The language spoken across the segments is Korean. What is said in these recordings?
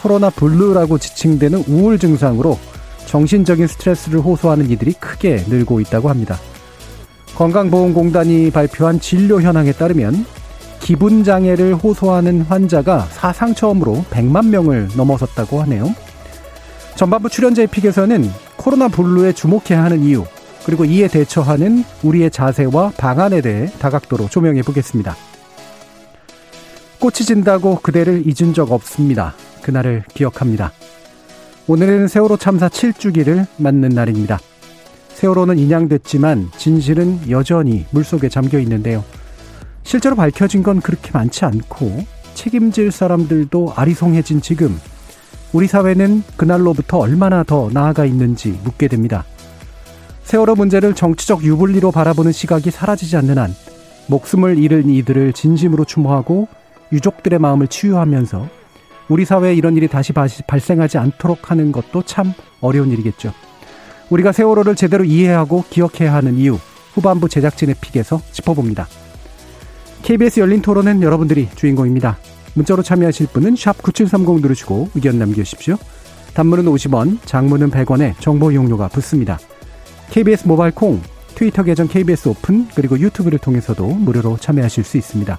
코로나 블루라고 지칭되는 우울 증상으로 정신적인 스트레스를 호소하는 이들이 크게 늘고 있다고 합니다. 건강보험공단이 발표한 진료 현황에 따르면 기분 장애를 호소하는 환자가 사상 처음으로 100만 명을 넘어섰다고 하네요. 전반부 출연자의 픽에서는 코로나 블루에 주목해야 하는 이유, 그리고 이에 대처하는 우리의 자세와 방안에 대해 다각도로 조명해 보겠습니다. 꽃이 진다고 그대를 잊은 적 없습니다. 그날을 기억합니다. 오늘은 세월호 참사 7주기를 맞는 날입니다. 세월호는 인양됐지만 진실은 여전히 물속에 잠겨 있는데요. 실제로 밝혀진 건 그렇게 많지 않고 책임질 사람들도 아리송해진 지금 우리 사회는 그날로부터 얼마나 더 나아가 있는지 묻게 됩니다. 세월호 문제를 정치적 유불리로 바라보는 시각이 사라지지 않는 한 목숨을 잃은 이들을 진심으로 추모하고 유족들의 마음을 치유하면서 우리 사회에 이런 일이 다시 발생하지 않도록 하는 것도 참 어려운 일이겠죠. 우리가 세월호를 제대로 이해하고 기억해야 하는 이유 후반부 제작진의 픽에서 짚어봅니다. KBS 열린 토론은 여러분들이 주인공입니다. 문자로 참여하실 분은 9730 누르시고 의견 남겨주십시오. 단문은 50원, 장문은 100원에 정보 용료가 붙습니다. KBS 모바일 콩, 트위터 계정 KBS 오픈, 그리고 유튜브를 통해서도 무료로 참여하실 수 있습니다.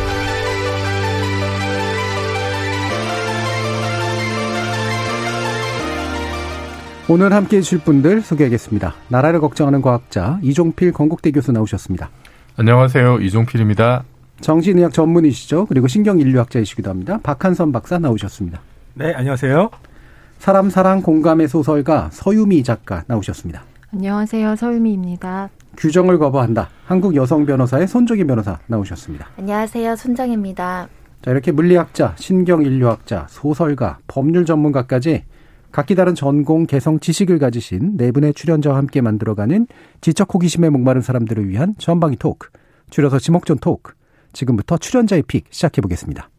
오늘 함께 해주실 분들 소개하겠습니다. 나라를 걱정하는 과학자 이종필 건국대 교수 나오셨습니다. 안녕하세요. 이종필입니다. 정신의학 전문의시죠. 그리고 신경인류학자이시기도 합니다. 박한선 박사 나오셨습니다. 네, 안녕하세요. 사람 사랑 공감의 소설가 서유미 작가 나오셨습니다. 안녕하세요. 서유미입니다. 규정을 거부한다. 한국 여성 변호사의 손정희 변호사 나오셨습니다. 안녕하세요. 손정입니다. 자, 이렇게 물리학자, 신경인류학자, 소설가, 법률 전문가까지 각기 다른 전공, 개성, 지식을 가지신 네 분의 출연자와 함께 만들어가는 지적 호기심에 목마른 사람들을 위한 전방위 토크, 줄여서 지목전 토크. 지금부터 출연자의 픽 시작해 보겠습니다.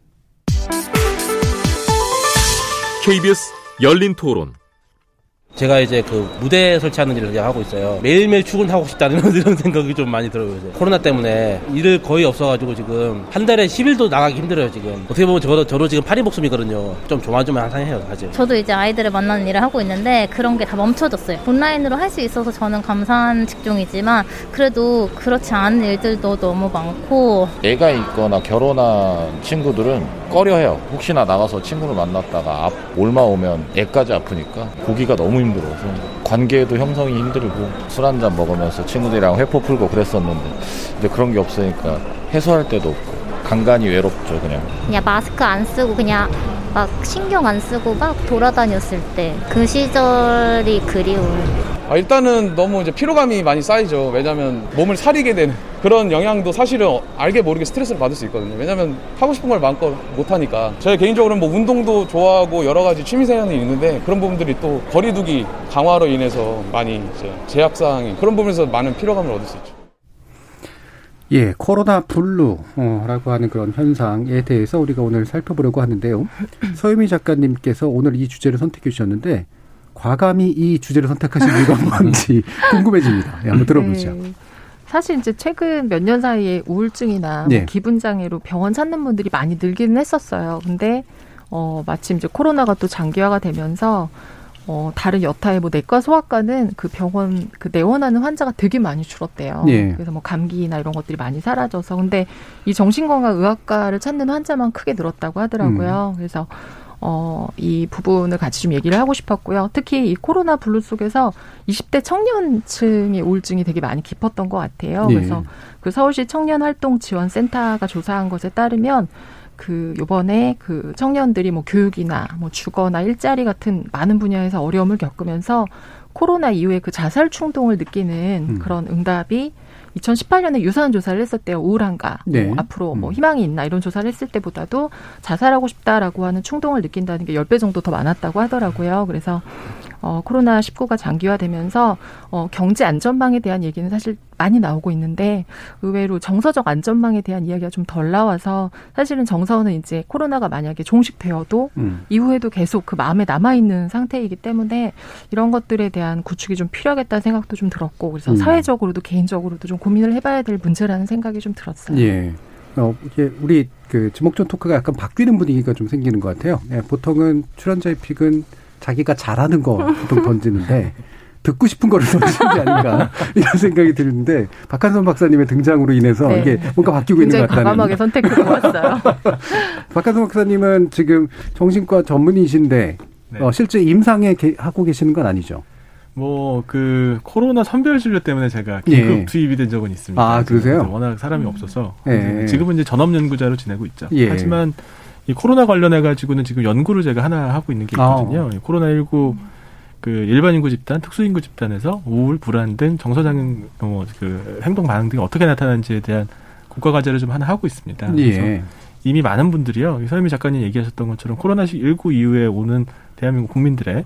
KBS 열린 토론. 제가 이제 그 무대 설치하는 일을 하고 있어요. 매일매일 출근하고 싶다는 이런 생각이 좀 많이 들어요. 이제. 코로나 때문에 일을 거의 없어가지고 지금 한 달에 10일도 나가기 힘들어요, 지금. 어떻게 보면 저도, 저도 지금 파리 목숨이거든요. 좀 조마조마한 상해요, 사실. 저도 이제 아이들을 만나는 일을 하고 있는데 그런 게 다 멈춰졌어요. 온라인으로 할 수 있어서 저는 감사한 직종이지만 그래도 그렇지 않은 일들도 너무 많고 애가 있거나 결혼한 친구들은 꺼려해요. 혹시나 나가서 친구를 만났다가 앞 올마 오면 애까지 아프니까 고기가 너무 힘들어서 관계도 형성이 힘들고 술 한 잔 먹으면서 친구들이랑 회포 풀고 그랬었는데 이제 그런 게 없으니까 해소할 때도 없고 간간히 외롭죠 그냥. 그냥 마스크 안 쓰고 그냥 막 신경 안 쓰고 막 돌아다녔을 때 그 시절이 그리워요. 아, 일단은 너무 이제 피로감이 많이 쌓이죠. 왜냐면 몸을 사리게 되는 그런 영향도 사실은 알게 모르게 스트레스를 받을 수 있거든요. 왜냐면 하고 싶은 걸 마음껏 못 하니까. 제가 개인적으로는 뭐 운동도 좋아하고 여러 가지 취미생활이 있는데 그런 부분들이 또 거리두기 강화로 인해서 많이 이제 제약사항이 그런 부분에서 많은 피로감을 얻을 수 있죠. 예, 코로나 블루라고 하는 그런 현상에 대해서 우리가 오늘 살펴보려고 하는데요. 서유미 작가님께서 오늘 이 주제를 선택해 주셨는데 과감히 이 주제를 선택하신 이유가 뭔지 궁금해집니다. 예, 한번 들어보죠. 네. 사실 이제 최근 몇 년 사이에 우울증이나 네. 뭐 기분 장애로 병원 찾는 분들이 많이 늘기는 했었어요. 근데 어 마침 이제 코로나가 또 장기화가 되면서 어 다른 여타의 뭐 내과 소아과는 그 병원 그 내원하는 환자가 되게 많이 줄었대요. 네. 그래서 뭐 감기나 이런 것들이 많이 사라져서 근데 이 정신건강의학과를 찾는 환자만 크게 늘었다고 하더라고요. 음. 그래서 어, 이 부분을 같이 좀 얘기를 하고 싶었고요. 특히 이 코로나 블루 속에서 20대 청년층의 우울증이 되게 많이 깊었던 것 같아요. 네. 그래서 그 서울시 청년활동지원센터가 조사한 것에 따르면 그 요번에 그 청년들이 뭐 교육이나 뭐 주거나 일자리 같은 많은 분야에서 어려움을 겪으면서 코로나 이후에 그 자살 충동을 느끼는 음. 그런 응답이 2018년에 유사한 조사를 했었대요. 우울한가, 뭐 네. 뭐 앞으로 뭐 음. 희망이 있나 이런 조사를 했을 때보다도 자살하고 싶다라고 하는 충동을 느낀다는 게 열 배 정도 더 많았다고 하더라고요. 그래서 어, 코로나 19가 장기화되면서 어, 경제 안전망에 대한 얘기는 사실 많이 나오고 있는데 의외로 정서적 안전망에 대한 이야기가 좀 덜 나와서 사실은 정서는 이제 코로나가 만약에 종식되어도 음. 이후에도 계속 그 마음에 남아 있는 상태이기 때문에 이런 것들에 대한 구축이 좀 필요하겠다는 생각도 좀 들었고 그래서 음. 사회적으로도 개인적으로도 좀 고민을 해봐야 될 문제라는 생각이 좀 들었어요. 예. 어, 이게 우리 그 지목전 토크가 약간 바뀌는 분위기가 좀 생기는 것 같아요. 예, 보통은 출연자의 픽은 자기가 잘하는 거 보통 던지는데 듣고 싶은 거를 던지는 게 아닌가 이런 생각이 드는데 박한선 박사님의 등장으로 인해서 네. 이게 뭔가 바뀌고 있는 것 같다는. 과감하게 선택해 왔어요. 박한선 박사님은 지금 정신과 전문의신데 네. 어, 실제 임상에 게, 하고 계시는 건 아니죠? 뭐 그 코로나 선별 진료 때문에 제가 긴급 예. 투입이 된 적은 있습니다. 아 그러세요? 워낙 사람이 없어서 예. 지금은 이제 전업 연구자로 지내고 있죠. 예. 하지만 이 코로나 관련해 가지고는 지금 연구를 제가 하나 하고 있는 게 있거든요. 아. 코로나 19 그 일반 인구 집단, 특수 인구 집단에서 우울, 불안 등 정서적인 어, 그 행동 반응 등이 어떻게 나타나는지에 대한 국가 과제를 좀 하나 하고 있습니다. 예. 그래서 이미 많은 분들이요. 서현미 작가님 얘기하셨던 것처럼 코로나 19 이후에 오는 대한민국 국민들의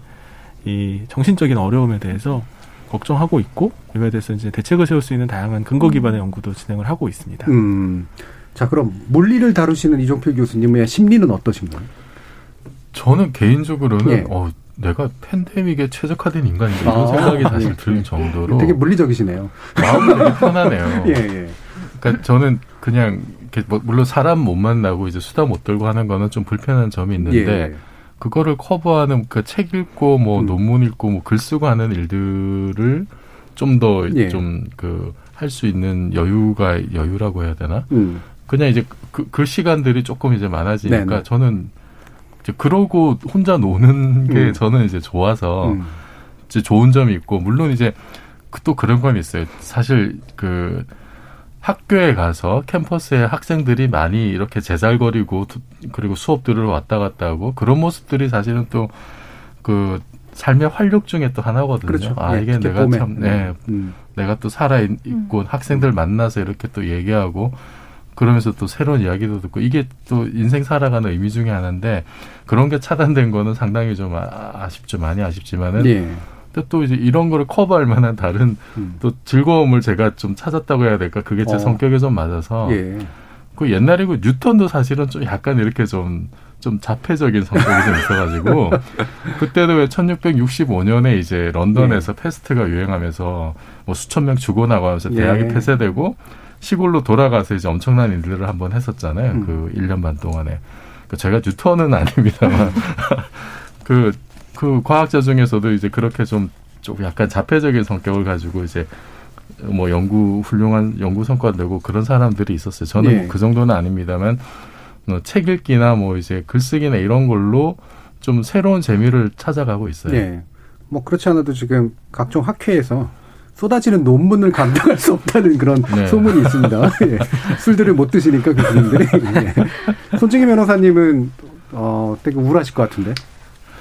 이 정신적인 어려움에 대해서 걱정하고 있고 이거에 대해서 이제 대책을 세울 수 있는 다양한 근거 기반의 연구도 진행을 하고 있습니다. 음. 자, 그럼 물리를 다루시는 이종필 교수님의 심리는 어떠신가요? 저는 개인적으로는 예. 어, 내가 팬데믹에 최적화된 인간인가 이런 아, 생각이 사실 예. 들 정도로 되게 물리적이시네요. 마음이 되게 편하네요. 예, 예. 그러니까 저는 그냥 뭐 물론 사람 못 만나고 이제 수다 못 들고 하는 거는 좀 불편한 점이 있는데 예. 그거를 커버하는 그책 읽고 뭐 음. 논문 읽고 뭐 글 쓰고 하는 일들을 좀 더 좀그 예. 할수 있는 여유가 여유라고 해야 되나? 음. 그냥 이제 그, 그 시간들이 조금 이제 많아지니까 네네. 저는 그러고 혼자 노는 게 음. 저는 이제 좋아서 음. 이제 좋은 점이 있고 물론 이제 그또 그런 건 있어요. 사실 그 학교에 가서 캠퍼스에 학생들이 많이 이렇게 제잘거리고 그리고 수업들을 왔다 갔다 하고 그런 모습들이 사실은 또 그 삶의 활력 중에 또 하나거든요. 그렇죠. 아 예, 이게 내가 봄에. 참, 네, 음. 내가 또 살아 있고 음. 학생들 만나서 이렇게 또 얘기하고 그러면서 또 새로운 이야기도 듣고 이게 또 인생 살아가는 의미 중에 하나인데 그런 게 차단된 거는 상당히 좀 아, 쉽죠 많이 아쉽지만은 예. 또 이제 이런 거를 커버할 만한 다른 음. 또 즐거움을 제가 좀 찾았다고 해야 될까 그게 제 어. 성격에 좀 맞아서 예. 그 옛날에 그 뉴턴도 사실은 좀 약간 이렇게 좀 좀 자폐적인 성격이 좀 있어가지고 그때도 왜 1665년에 이제 런던에서 예. 패스트가 유행하면서 뭐 수천 명 죽어나고 하면서 대학이 예. 폐쇄되고 시골로 돌아가서 이제 엄청난 일들을 한번 했었잖아요. 음. 그 1년 반 동안에. 그 제가 뉴턴은 아닙니다만 그, 그 과학자 중에서도 이제 그렇게 좀, 좀 약간 자폐적인 성격을 가지고 이제 뭐 연구 훌륭한 연구 성과 내고 그런 사람들이 있었어요. 저는 네. 뭐그 정도는 아닙니다만 뭐책 읽기나 뭐 이제 글쓰기나 이런 걸로 좀 새로운 재미를 찾아가고 있어요. 네. 뭐 그렇지 않아도 지금 각종 학회에서 쏟아지는 논문을 감당할 수 없다는 그런 네. 소문이 있습니다. 예. 술들을 못 드시니까 교수님들이. 예. 손정희 변호사님은 어, 되게 우울하실 것 같은데.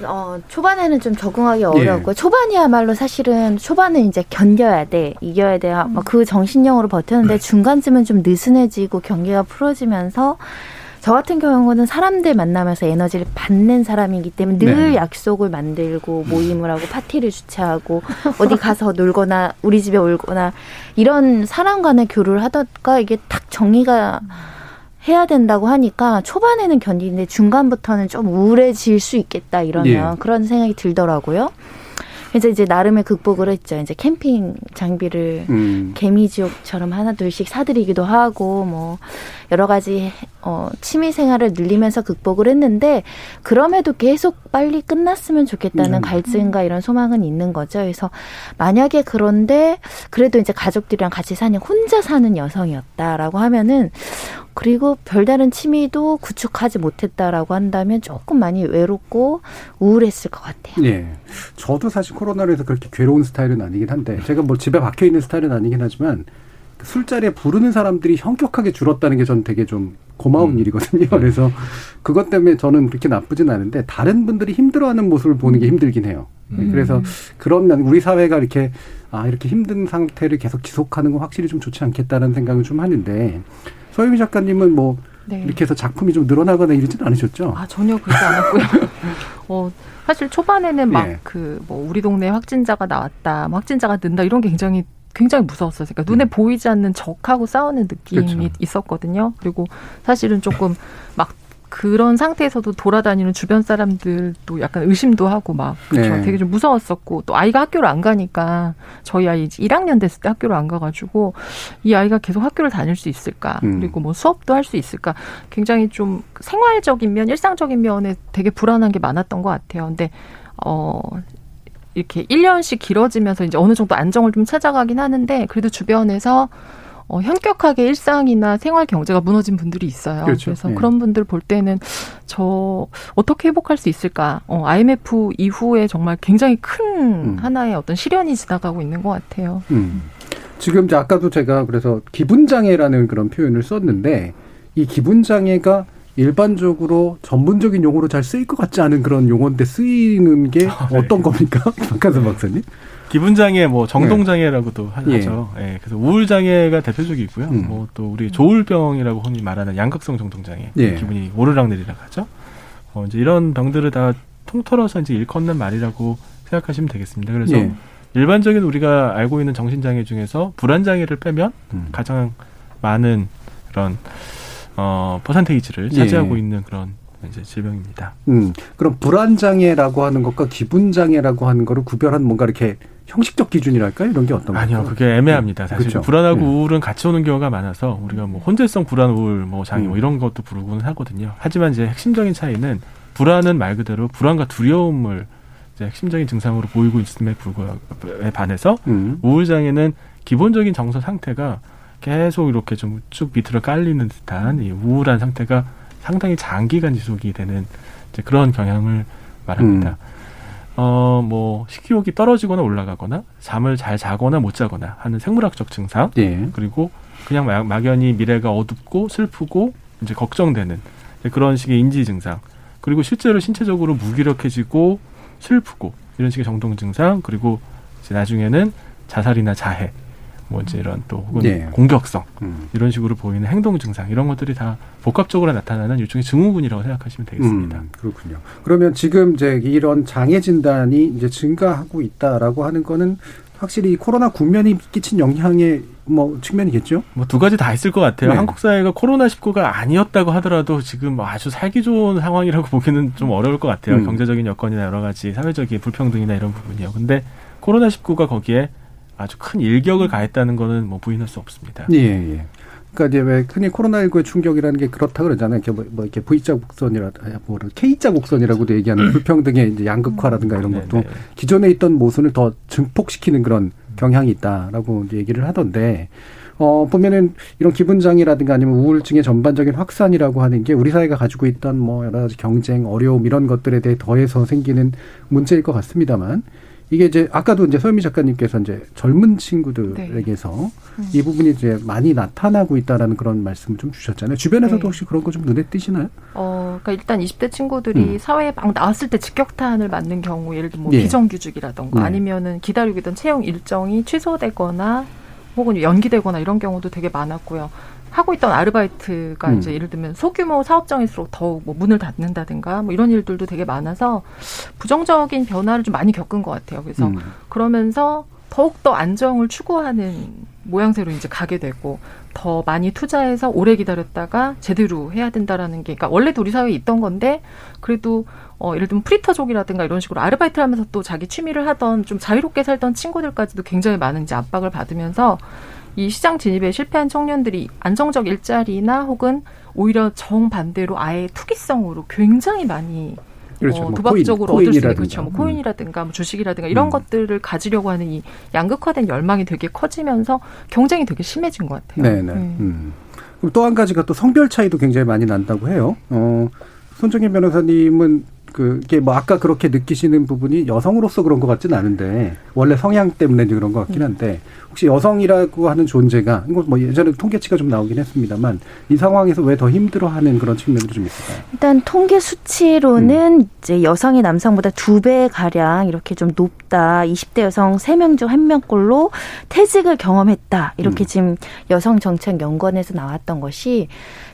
어, 초반에는 좀 적응하기 어려웠고, 예. 초반이야말로 사실은 초반은 이제 견뎌야 돼, 이겨야 돼, 음. 그 정신력으로 버텼는데 중간쯤은 좀 느슨해지고 경계가 풀어지면서 저 같은 경우는 사람들 만나면서 에너지를 받는 사람이기 때문에 늘 네. 약속을 만들고 모임을 하고 파티를 주최하고 어디 가서 놀거나 우리 집에 올거나 이런 사람 간의 교류를 하다가 이게 딱 정리가 해야 된다고 하니까 초반에는 견디는데 중간부터는 좀 우울해질 수 있겠다 이러면 예. 그런 생각이 들더라고요. 그래서 이제 나름의 극복을 했죠. 이제 캠핑 장비를 음. 개미지옥처럼 하나 둘씩 사드리기도 하고 뭐 여러 가지 어 취미 생활을 늘리면서 극복을 했는데 그럼에도 계속 빨리 끝났으면 좋겠다는 음. 갈증과 이런 소망은 있는 거죠. 그래서 만약에 그런데 그래도 이제 가족들이랑 같이 사는 혼자 사는 여성이었다라고 하면은 그리고 별다른 취미도 구축하지 못했다라고 한다면 조금 많이 외롭고 우울했을 것 같아요. 예. 저도 사실 코로나로 해서 그렇게 괴로운 스타일은 아니긴 한데 제가 뭐 집에 박혀 있는 스타일은 아니긴 하지만 술자리에 부르는 사람들이 현격하게 줄었다는 게 저는 되게 좀 고마운 음. 일이거든요. 네. 그래서 그것 때문에 저는 그렇게 나쁘진 않은데 다른 분들이 힘들어하는 모습을 보는 게 힘들긴 해요. 음. 그래서 그러면 우리 사회가 이렇게 아 이렇게 힘든 상태를 계속 지속하는 건 확실히 좀 좋지 않겠다는 생각을 좀 하는데 서유미 작가님은 뭐 네. 이렇게 해서 작품이 좀 늘어나거나 이러진 않으셨죠? 아 전혀 그러지 않았고요. 어 사실 초반에는 막 그뭐 예. 우리 동네 확진자가 나왔다, 뭐 확진자가 는다 이런 게 굉장히 굉장히 무서웠어요. 그러니까 눈에 음. 보이지 않는 적하고 싸우는 느낌이 그렇죠. 있었거든요. 그리고 사실은 조금 막 그런 상태에서도 돌아다니는 주변 사람들도 약간 의심도 하고 막 그렇죠. 네. 되게 좀 무서웠었고 또 아이가 학교를 안 가니까 저희 아이 1학년 됐을 때 학교를 안 가가지고 이 아이가 계속 학교를 다닐 수 있을까 음. 그리고 뭐 수업도 할 수 있을까 굉장히 좀 생활적인 면 일상적인 면에 되게 불안한 게 많았던 것 같아요. 근데 어 이렇게 1년씩 길어지면서 이제 어느 정도 안정을 좀 찾아가긴 하는데 그래도 주변에서 어, 현격하게 일상이나 생활 경제가 무너진 분들이 있어요. 그렇죠. 그래서 네. 그런 분들 볼 때는 저 어떻게 회복할 수 있을까? 어, IMF 이후에 정말 굉장히 큰 음. 하나의 어떤 시련이 지나가고 있는 것 같아요. 음. 지금 이제 아까도 제가 그래서 기분 장애라는 그런 표현을 썼는데 이 기분 장애가 일반적으로 전문적인 용어로 잘 쓰일 것 같지 않은 그런 용어인데 쓰이는 게 아, 네. 어떤 겁니까? 박한선 박사님? 기분 장애, 뭐 정동 장애라고도 네. 하죠. 예. 네. 그래서 우울 장애가 대표적이고요. 음. 뭐또 우리 조울병이라고 흔히 말하는 양극성 정동 장애, 예. 기분이 오르락 내리락 하죠. 어, 이제 이런 병들을 다 통틀어서 이제 일컫는 말이라고 생각하시면 되겠습니다. 그래서 예. 일반적인 우리가 알고 있는 정신 장애 중에서 불안 장애를 빼면 음. 가장 많은 그런 어, 퍼센테이지를 차지하고 예. 있는 그런 이제 질병입니다. 음, 그럼 불안 장애라고 하는 것과 기분 장애라고 하는 거를 구별한 뭔가 이렇게 형식적 기준이랄까요? 이런 게 어떤 거요 아니요, 그게 애매합니다. 네. 사실 그렇죠. 불안하고 네. 우울은 같이 오는 경우가 많아서 우리가 뭐 혼재성 불안 우울 뭐 장애 뭐 음. 뭐 이런 것도 부르고는 하거든요. 하지만 이제 핵심적인 차이는 불안은 말 그대로 불안과 두려움을 이제 핵심적인 증상으로 보이고 있음에 불구하고 반해서 음. 우울 장애는 기본적인 정서 상태가 계속 이렇게 좀 쭉 밑으로 깔리는 듯한 이 우울한 상태가 상당히 장기간 지속이 되는 이제 그런 경향을 말합니다. 음. 어, 뭐, 식욕이 떨어지거나 올라가거나, 잠을 잘 자거나 못 자거나 하는 생물학적 증상, 예. 그리고 그냥 막, 막연히 미래가 어둡고 슬프고, 이제 걱정되는 그런 식의 인지 증상, 그리고 실제로 신체적으로 무기력해지고 슬프고, 이런 식의 정동 증상, 그리고 이제 나중에는 자살이나 자해, 뭐 이제 이런 또 혹은 네. 공격성 음. 이런 식으로 보이는 행동 증상 이런 것들이 다 복합적으로 나타나는 일종의 증후군이라고 생각하시면 되겠습니다. 음, 그렇군요. 그러면 지금 이제 이런 장애 진단이 이제 증가하고 있다라고 하는 거는 확실히 코로나 국면이 끼친 영향의 뭐 측면이겠죠? 뭐 두 가지 다 있을 것 같아요. 네. 한국 사회가 코로나 19가 아니었다고 하더라도 지금 아주 살기 좋은 상황이라고 보기는 좀 어려울 것 같아요. 음. 경제적인 여건이나 여러 가지 사회적인 불평등이나 이런 부분이요. 근데 코로나 19가 거기에 아주 큰 일격을 가했다는 거는 뭐 부인할 수 없습니다. 예, 예. 그러니까 이제 왜 흔히 코로나19의 충격이라는 게 그렇다 그러잖아요. 이렇게 뭐, 뭐 이렇게 V자 곡선이라 뭐 K자 곡선이라고도 얘기하는 불평등의 이제 양극화라든가 이런 것도 네네. 기존에 있던 모순을 더 증폭시키는 그런 경향이 있다라고 얘기를 하던데 어, 보면은 이런 기분 장애라든가 아니면 우울증의 전반적인 확산이라고 하는 게 우리 사회가 가지고 있던 뭐 여러 가지 경쟁, 어려움 이런 것들에 대해 더해서 생기는 문제일 것 같습니다만 이게 이제 아까도 이제 서현미 작가님께서 이제 젊은 친구들에게서 네. 음. 이 부분이 이제 많이 나타나고 있다라는 그런 말씀을 좀 주셨잖아요. 주변에서도 네. 혹시 그런 거 좀 눈에 띄시나요? 어, 그러니까 일단 20대 친구들이 음. 사회에 막 나왔을 때 직격탄을 맞는 경우, 예를 들면 뭐 예. 비정규직이라던가 네. 아니면은 기다리고 있던 채용 일정이 취소되거나 혹은 연기되거나 이런 경우도 되게 많았고요. 하고 있던 아르바이트가 음. 이제 예를 들면 소규모 사업장일수록 더욱 뭐 문을 닫는다든가 뭐 이런 일들도 되게 많아서 부정적인 변화를 좀 많이 겪은 것 같아요. 그래서 음. 그러면서 더욱더 안정을 추구하는 모양새로 이제 가게 되고 더 많이 투자해서 오래 기다렸다가 제대로 해야 된다라는 게 그러니까 원래도 우리 사회에 있던 건데 그래도 어 예를 들면 프리터족이라든가 이런 식으로 아르바이트를 하면서 또 자기 취미를 하던 좀 자유롭게 살던 친구들까지도 굉장히 많은 이제 압박을 받으면서 이 시장 진입에 실패한 청년들이 안정적 일자리나 혹은 오히려 정반대로 아예 투기성으로 굉장히 많이 그렇죠. 어, 도박적으로 뭐 코인, 얻을 수 있는 그렇죠. 뭐 코인이라든가 뭐 주식이라든가 이런 음. 것들을 가지려고 하는 이 양극화된 열망이 되게 커지면서 경쟁이 되게 심해진 것 같아요. 네네. 네. 음. 그럼 또 한 가지가 또 성별 차이도 굉장히 많이 난다고 해요. 어, 손정인 변호사님은 그게 뭐 아까 그렇게 느끼시는 부분이 여성으로서 그런 것 같지는 않은데 원래 성향 때문에 그런 것 같긴 한데 혹시 여성이라고 하는 존재가 이거 뭐 예전에 통계치가 좀 나오긴 했습니다만 이 상황에서 왜 더 힘들어하는 그런 측면들이 좀 있을까요? 일단 통계 수치로는 음. 이제 여성이 남성보다 두 배 가량 이렇게 좀 높다. 20대 여성 세 명 중 한 명꼴로 퇴직을 경험했다. 이렇게 음. 지금 여성 정책 연구원에서 나왔던 것이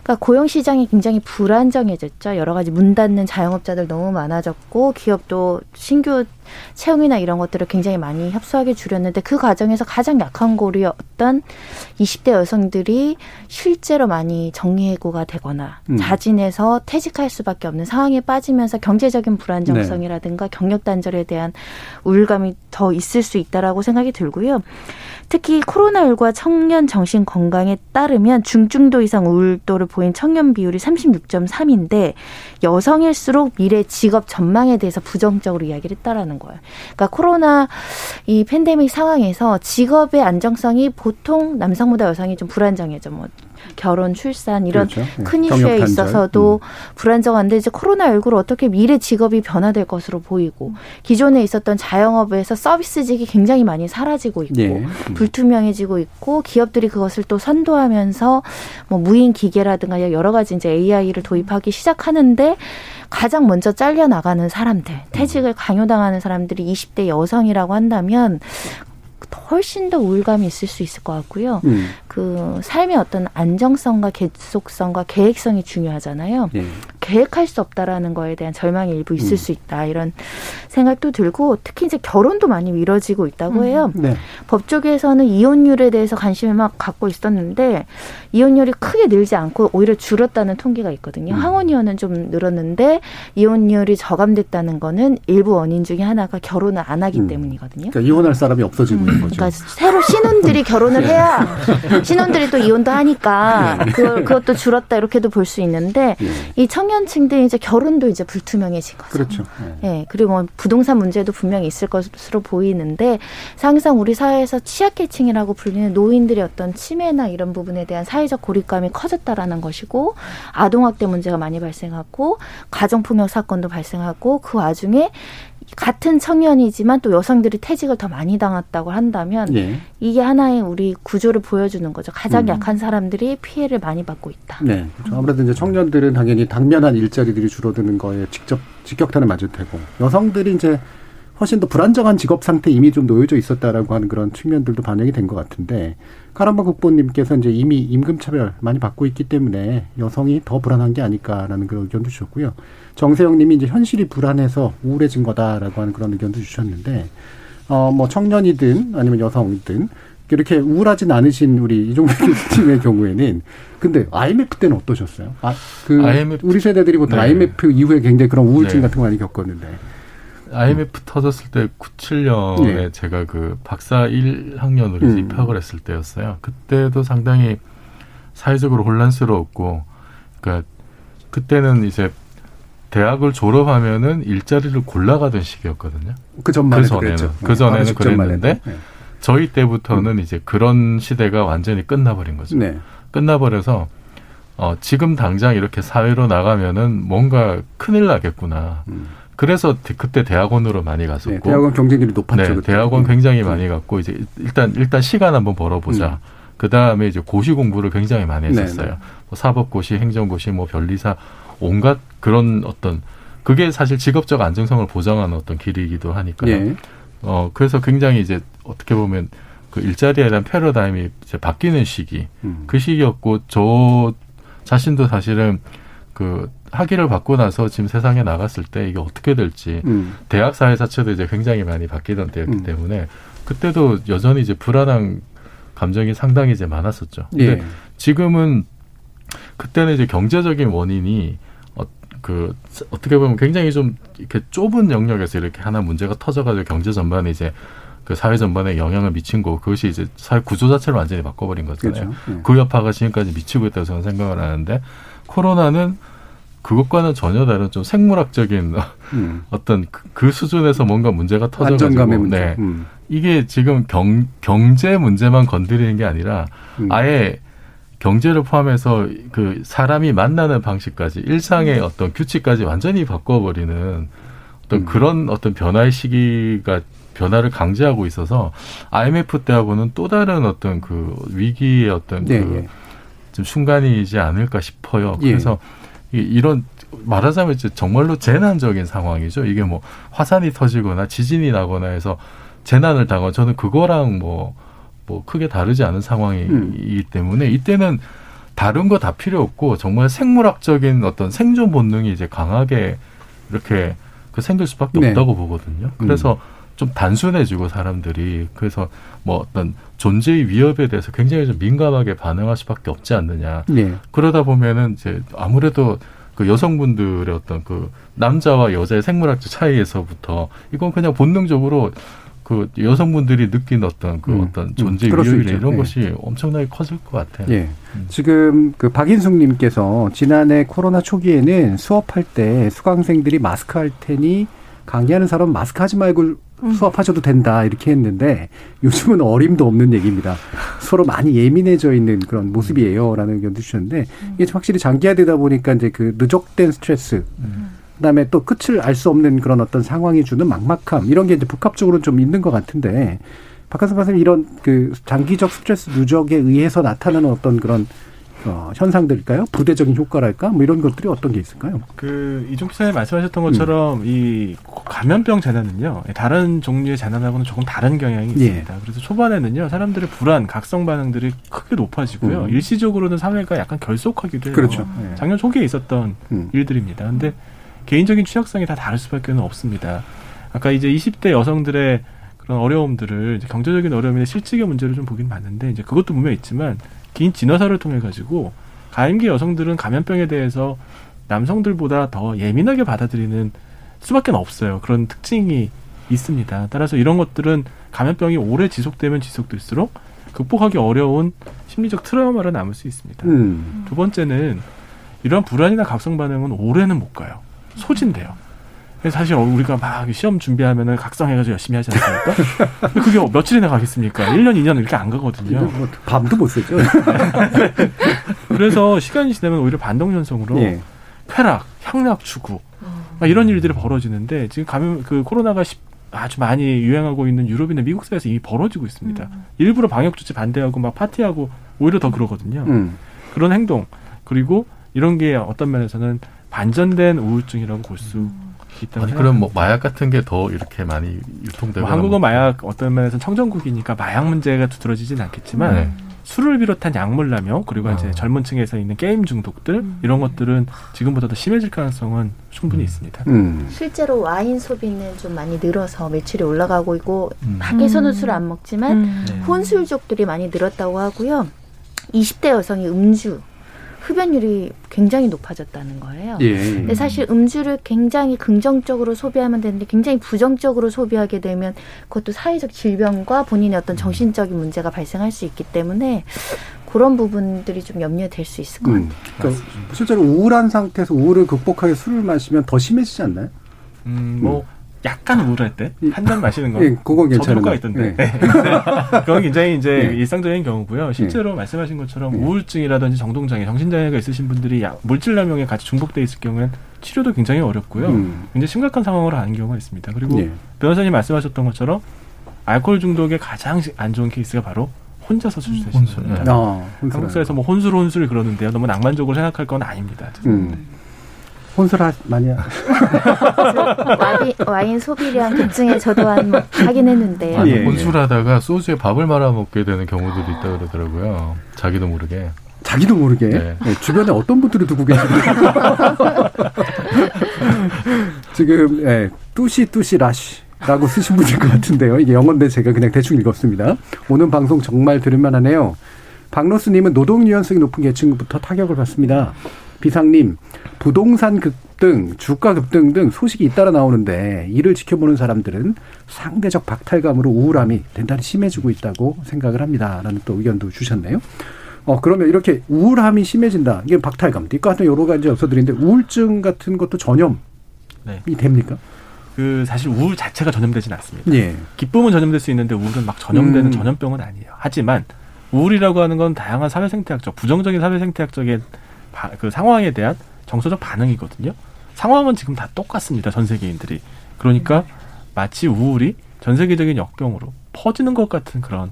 그러니까 고용 시장이 굉장히 불안정해졌죠. 여러 가지 문 닫는 자영업자들 너무 많아졌고 기업도 신규 채용이나 이런 것들을 굉장히 많이 협소하게 줄였는데 그 과정에서 가장 약한 고리였던 20대 여성들이 실제로 많이 정리해고가 되거나 음. 자진해서 퇴직할 수밖에 없는 상황에 빠지면서 경제적인 불안정성이라든가 네. 경력 단절에 대한 우울감이 더 있을 수 있다라고 생각이 들고요. 특히 코로나19와 청년 정신 건강에 따르면 중증도 이상 우울도를 보인 청년 비율이 36.3인데 여성일수록 미래 직업 전망에 대해서 부정적으로 이야기를 했다라는 거예요. 그러니까 코로나 이 팬데믹 상황에서 직업의 안정성이 보통 남성보다 여성이 좀 불안정해져. 뭐 결혼, 출산 이런 그렇죠. 네. 큰 이슈에 있어서도 음. 불안정한데 이제 코로나19로 어떻게 미래 직업이 변화될 것으로 보이고 기존에 있었던 자영업에서 서비스직이 굉장히 많이 사라지고 있고 예. 음. 불투명해지고 있고 기업들이 그것을 또 선도하면서 뭐 무인 기계라든가 여러 가지 이제 AI를 도입하기 시작하는데 가장 먼저 잘려 나가는 사람들, 퇴직을 강요당하는 사람들이 20대 여성이라고 한다면 훨씬 더 우울감이 있을 수 있을 것 같고요. 음. 그 삶의 어떤 안정성과 계속성과 계획성이 중요하잖아요. 예. 계획할 수 없다라는 거에 대한 절망이 일부 있을 음. 수 있다 이런 생각도 들고 특히 이제 결혼도 많이 미뤄지고 있다고 음. 해요. 네. 법조계에서는 이혼율에 대해서 관심을 막 갖고 있었는데 이혼율이 크게 늘지 않고 오히려 줄었다는 통계가 있거든요. 음. 항원 이혼은 좀 늘었는데 이혼율이 저감됐다는 거는 일부 원인 중에 하나가 결혼을 안 하기 음. 때문이거든요. 그러니까 이혼할 사람이 없어지고 있는 거죠. 그러니까 새로 신혼들이 결혼을 해야 신혼들이 또 이혼도 하니까 네. 그, 그것도 줄었다 이렇게도 볼 수 있는데 네. 이 청년층들이 이제 결혼도 이제 불투명해진 거죠. 그렇죠. 네. 네. 그리고 뭐 부동산 문제도 분명히 있을 것으로 보이는데 항상 우리 사회에서 취약계층이라고 불리는 노인들의 어떤 치매나 이런 부분에 대한 사회적 고립감이 커졌다라는 것이고 아동학대 문제가 많이 발생하고 가정폭력 사건도 발생하고 그 와중에 같은 청년이지만 또 여성들이 퇴직을 더 많이 당했다고 한다면 예. 이게 하나의 우리 구조를 보여주는 거죠. 가장 음. 약한 사람들이 피해를 많이 받고 있다. 네. 그렇죠. 아무래도 이제 청년들은 당연히 당면한 일자리들이 줄어드는 거에 직접 직격탄을 맞을 테고 여성들이 이제 훨씬 더 불안정한 직업 상태 이미 좀 놓여져 있었다라고 하는 그런 측면들도 반영이 된 것 같은데 카란바 국보님께서 이제 이미 임금차별 많이 받고 있기 때문에 여성이 더 불안한 게 아닐까라는 그런 의견도 주셨고요. 정세영 님이 이제 현실이 불안해서 우울해진 거다라고 하는 그런 의견도 주셨는데 어 뭐 청년이든 아니면 여성이든 이렇게 우울하진 않으신 우리 이종백 교수님의 경우에는 근데 IMF 때는 어떠셨어요? 아, 그 IMF, 우리 세대들이 보통 네. IMF 이후에 굉장히 그런 우울증 네. 같은 거 많이 겪었는데. IMF 음. 터졌을 때 97년에 네. 제가 그 박사 1학년으로 음. 입학을 했을 때였어요. 그때도 상당히 사회적으로 혼란스러웠고, 그러니까 그때는 이제 대학을 졸업하면은 일자리를 골라가던 시기였거든요. 그 전만 그 전에는 그 전에는 그랬는데 네. 저희 때부터는 음. 이제 그런 시대가 완전히 끝나버린 거죠. 네. 끝나버려서 어, 지금 당장 이렇게 사회로 나가면은 뭔가 큰일 나겠구나. 음. 그래서 그때 대학원으로 많이 갔었고 네, 대학원 경쟁률이 높았죠. 네, 대학원 굉장히 음. 많이 갔고 이제 일단 일단 시간 한번 벌어보자. 음. 그 다음에 이제 고시 공부를 굉장히 많이 네, 했었어요. 네, 뭐 사법고시, 행정고시, 뭐 변리사 온갖 그런 어떤 그게 사실 직업적 안정성을 보장하는 어떤 길이기도 하니까요. 예. 어 그래서 굉장히 이제 어떻게 보면 그 일자리에 대한 패러다임이 이제 바뀌는 시기 음. 그 시기였고 저 자신도 사실은 그 학위를 받고 나서 지금 세상에 나갔을 때 이게 어떻게 될지 음. 대학 사회 자체도 이제 굉장히 많이 바뀌던 때였기 음. 때문에 그때도 여전히 이제 불안한 감정이 상당히 이제 많았었죠. 근데 예. 지금은 그때는 이제 경제적인 원인이 어, 그 어떻게 보면 굉장히 좀 이렇게 좁은 영역에서 이렇게 하나 문제가 터져가지고 경제 전반에 이제 그 사회 전반에 영향을 미친 거 그것이 이제 사회 구조 자체를 완전히 바꿔버린 거잖아요. 그렇죠. 네. 그 여파가 지금까지 미치고 있다고 저는 생각을 하는데 코로나는 그것과는 전혀 다른 좀 생물학적인 음. 어떤 그, 그, 수준에서 뭔가 문제가 터져가지고 문제. 네. 음. 이게 지금 경, 경제 문제만 건드리는 게 아니라 음. 아예 경제를 포함해서 그 사람이 만나는 방식까지 일상의 음. 어떤 규칙까지 완전히 바꿔버리는 어떤 음. 그런 어떤 변화의 시기가 변화를 강제하고 있어서 IMF 때하고는 또 다른 어떤 그 위기의 어떤 네, 그 예. 좀 순간이지 않을까 싶어요. 예. 그래서 예. 이런 말하자면 이제 정말로 재난적인 상황이죠. 이게 뭐 화산이 터지거나 지진이 나거나 해서 재난을 당하 저는 그거랑 뭐뭐 뭐 크게 다르지 않은 상황이기 음. 때문에 이때는 다른 거 다 필요 없고 정말 생물학적인 어떤 생존 본능이 이제 강하게 이렇게 그 생길 수밖에 네. 없다고 보거든요. 그래서 음. 좀 단순해지고 사람들이 그래서 뭐 어떤 존재의 위협에 대해서 굉장히 좀 민감하게 반응할 수밖에 없지 않느냐. 네. 그러다 보면은 이제 아무래도 그 여성분들의 어떤 그 남자와 여자의 생물학적 차이에서부터 이건 그냥 본능적으로 그 여성분들이 느낀 어떤 그 음, 어떤 음, 존재 음, 위협이나 이런 네. 것이 엄청나게 커질 것 같아요. 예. 음. 지금 그 박인숙님께서 지난해 코로나 초기에는 수업할 때 수강생들이 마스크 할 테니 강의하는 사람 마스크 하지 말고 음. 수업하셔도 된다 이렇게 했는데 요즘은 어림도 없는 얘기입니다. 서로 많이 예민해져 있는 그런 모습이에요라는 의견도 주셨는데 이게 확실히 장기화되다 보니까 이제 그 누적된 스트레스 그다음에 또 끝을 알 수 없는 그런 어떤 상황이 주는 막막함 이런 게 이제 복합적으로 좀 있는 것 같은데 박한선 박사님 이런 그 장기적 스트레스 누적에 의해서 나타나는 어떤 그런 어, 현상들일까요? 부대적인 효과랄까? 뭐 이런 것들이 어떤 게 있을까요? 그 이종 기사님 말씀하셨던 것처럼 음. 이 감염병 재난은요 다른 종류의 재난하고는 조금 다른 경향이 예. 있습니다. 예. 그래서 초반에는요 사람들의 불안, 각성 반응들이 크게 높아지고요 음. 일시적으로는 사회가 약간 결속하기도 해요. 그렇죠. 예. 작년 초기에 있었던 음. 일들입니다. 근데 개인적인 취약성이 다 다를 수밖에 없습니다. 아까 이제 20대 여성들의 그런 어려움들을 경제적인 어려움이나 실직의 문제를 좀 보긴 봤는데 이제 그것도 분명 있지만 긴 진화사를 통해 가지고 가임기 여성들은 감염병에 대해서 남성들보다 더 예민하게 받아들이는 수밖에 없어요. 그런 특징이 있습니다. 따라서 이런 것들은 감염병이 오래 지속되면 지속될수록 극복하기 어려운 심리적 트라우마를 남을 수 있습니다. 음. 두 번째는 이러한 불안이나 각성 반응은 오래는 못 가요. 소진돼요. 사실 우리가 막 시험 준비하면은 각성해가지고 열심히 하지 않습니까? 그게 며칠이나 가겠습니까? 1년, 2년 이렇게 안 가거든요. 뭐 밤도 못 쓰죠. 그래서 시간이 지나면 오히려 반동현상으로 예. 쾌락, 향락 추구 막 이런 일들이 벌어지는데 지금 감염 그 코로나가 아주 많이 유행하고 있는 유럽이나 미국 사회에서 이미 벌어지고 있습니다. 음. 일부러 방역 조치 반대하고 막 파티하고 오히려 더 그러거든요. 음. 그런 행동 그리고 이런 게 어떤 면에서는 반전된 우울증이라고 볼수 음. 있다고 아니, 그럼 뭐 마약 같은 게 더 이렇게 많이 유통되고 뭐 한국은 마약 어떤 면에서는 청정국이니까 마약 문제가 두드러지진 않겠지만 네. 술을 비롯한 약물 남용 그리고 어. 이제 젊은 층에서 있는 게임 중독들 음. 이런 것들은 지금보다 더 심해질 가능성은 충분히 음. 있습니다. 음. 실제로 와인 소비는 좀 많이 늘어서 매출이 올라가고 있고 음. 밖에서는 술 안 먹지만 음. 네. 혼술족들이 많이 늘었다고 하고요. 20대 여성이 음주 흡연율이 굉장히 높아졌다는 거예요. 예. 근데 사실 음주를 굉장히 긍정적으로 소비하면 되는데 굉장히 부정적으로 소비하게 되면 그것도 사회적 질병과 본인의 어떤 정신적인 문제가 발생할 수 있기 때문에 그런 부분들이 좀 염려될 수 있을 것 음. 같아요. 그러니까 실제로 우울한 상태에서 우울을 극복하기 술을 마시면 더 심해지지 않나요? 음, 뭐 음. 약간 우울할 때한잔 마시는 거. 예, 그건 괜찮은 효과 있던데. 예. 그건 굉장히 이제 예. 일상적인 경우고요. 실제로 예. 말씀하신 것처럼 예. 우울증이라든지 정동장애, 정신장애가 있으신 분들이 약, 물질남용에 같이 중복돼 있을 경우엔 치료도 굉장히 어렵고요. 음. 굉장히 심각한 상황으로 가는 경우가 있습니다. 그리고 예. 변호사님 말씀하셨던 것처럼 알코올 중독의 가장 안 좋은 케이스가 바로 혼자서 술주되시는 음. 겁니다. 아, 한국 사회에서 뭐 혼술 혼술 그러는데요. 너무 낭만적으로 생각할 건 아닙니다. 음. 혼술 하 많이 와인, 와인 소비량 급증에 저도 한 뭐 하긴 했는데요. 아니, 예. 혼술하다가 소주에 밥을 말아 먹게 되는 경우들이 있다 그러더라고요. 자기도 모르게. 자기도 모르게 네. 네, 주변에 어떤 분들이 두고 계신가 지금 예, 뚜시 뚜시 라시라고 쓰신 분일 것 같은데요. 이게 영어인데 제가 그냥 대충 읽었습니다. 오늘 방송 정말 들을만하네요. 박로스님은 노동 유연성이 높은 계층부터 타격을 받습니다. 비상님, 부동산 급등, 주가 급등 등 소식이 잇따라 나오는데 이를 지켜보는 사람들은 상대적 박탈감으로 우울함이 대단히 심해지고 있다고 생각을 합니다. 라는 또 의견도 주셨네요. 어 그러면 이렇게 우울함이 심해진다. 이게 박탈감, 뒷과 같은 여러 가지 요소들인데 우울증 같은 것도 전염이 네. 됩니까? 그 사실 우울 자체가 전염되지는 않습니다. 예. 기쁨은 전염될 수 있는데 우울은 막 전염되는 음. 전염병은 아니에요. 하지만 우울이라고 하는 건 다양한 사회 생태학적, 부정적인 사회 생태학적인 그 상황에 대한 정서적 반응이거든요. 상황은 지금 다 똑같습니다. 전 세계인들이. 그러니까 마치 우울이 전 세계적인 역병으로 퍼지는 것 같은 그런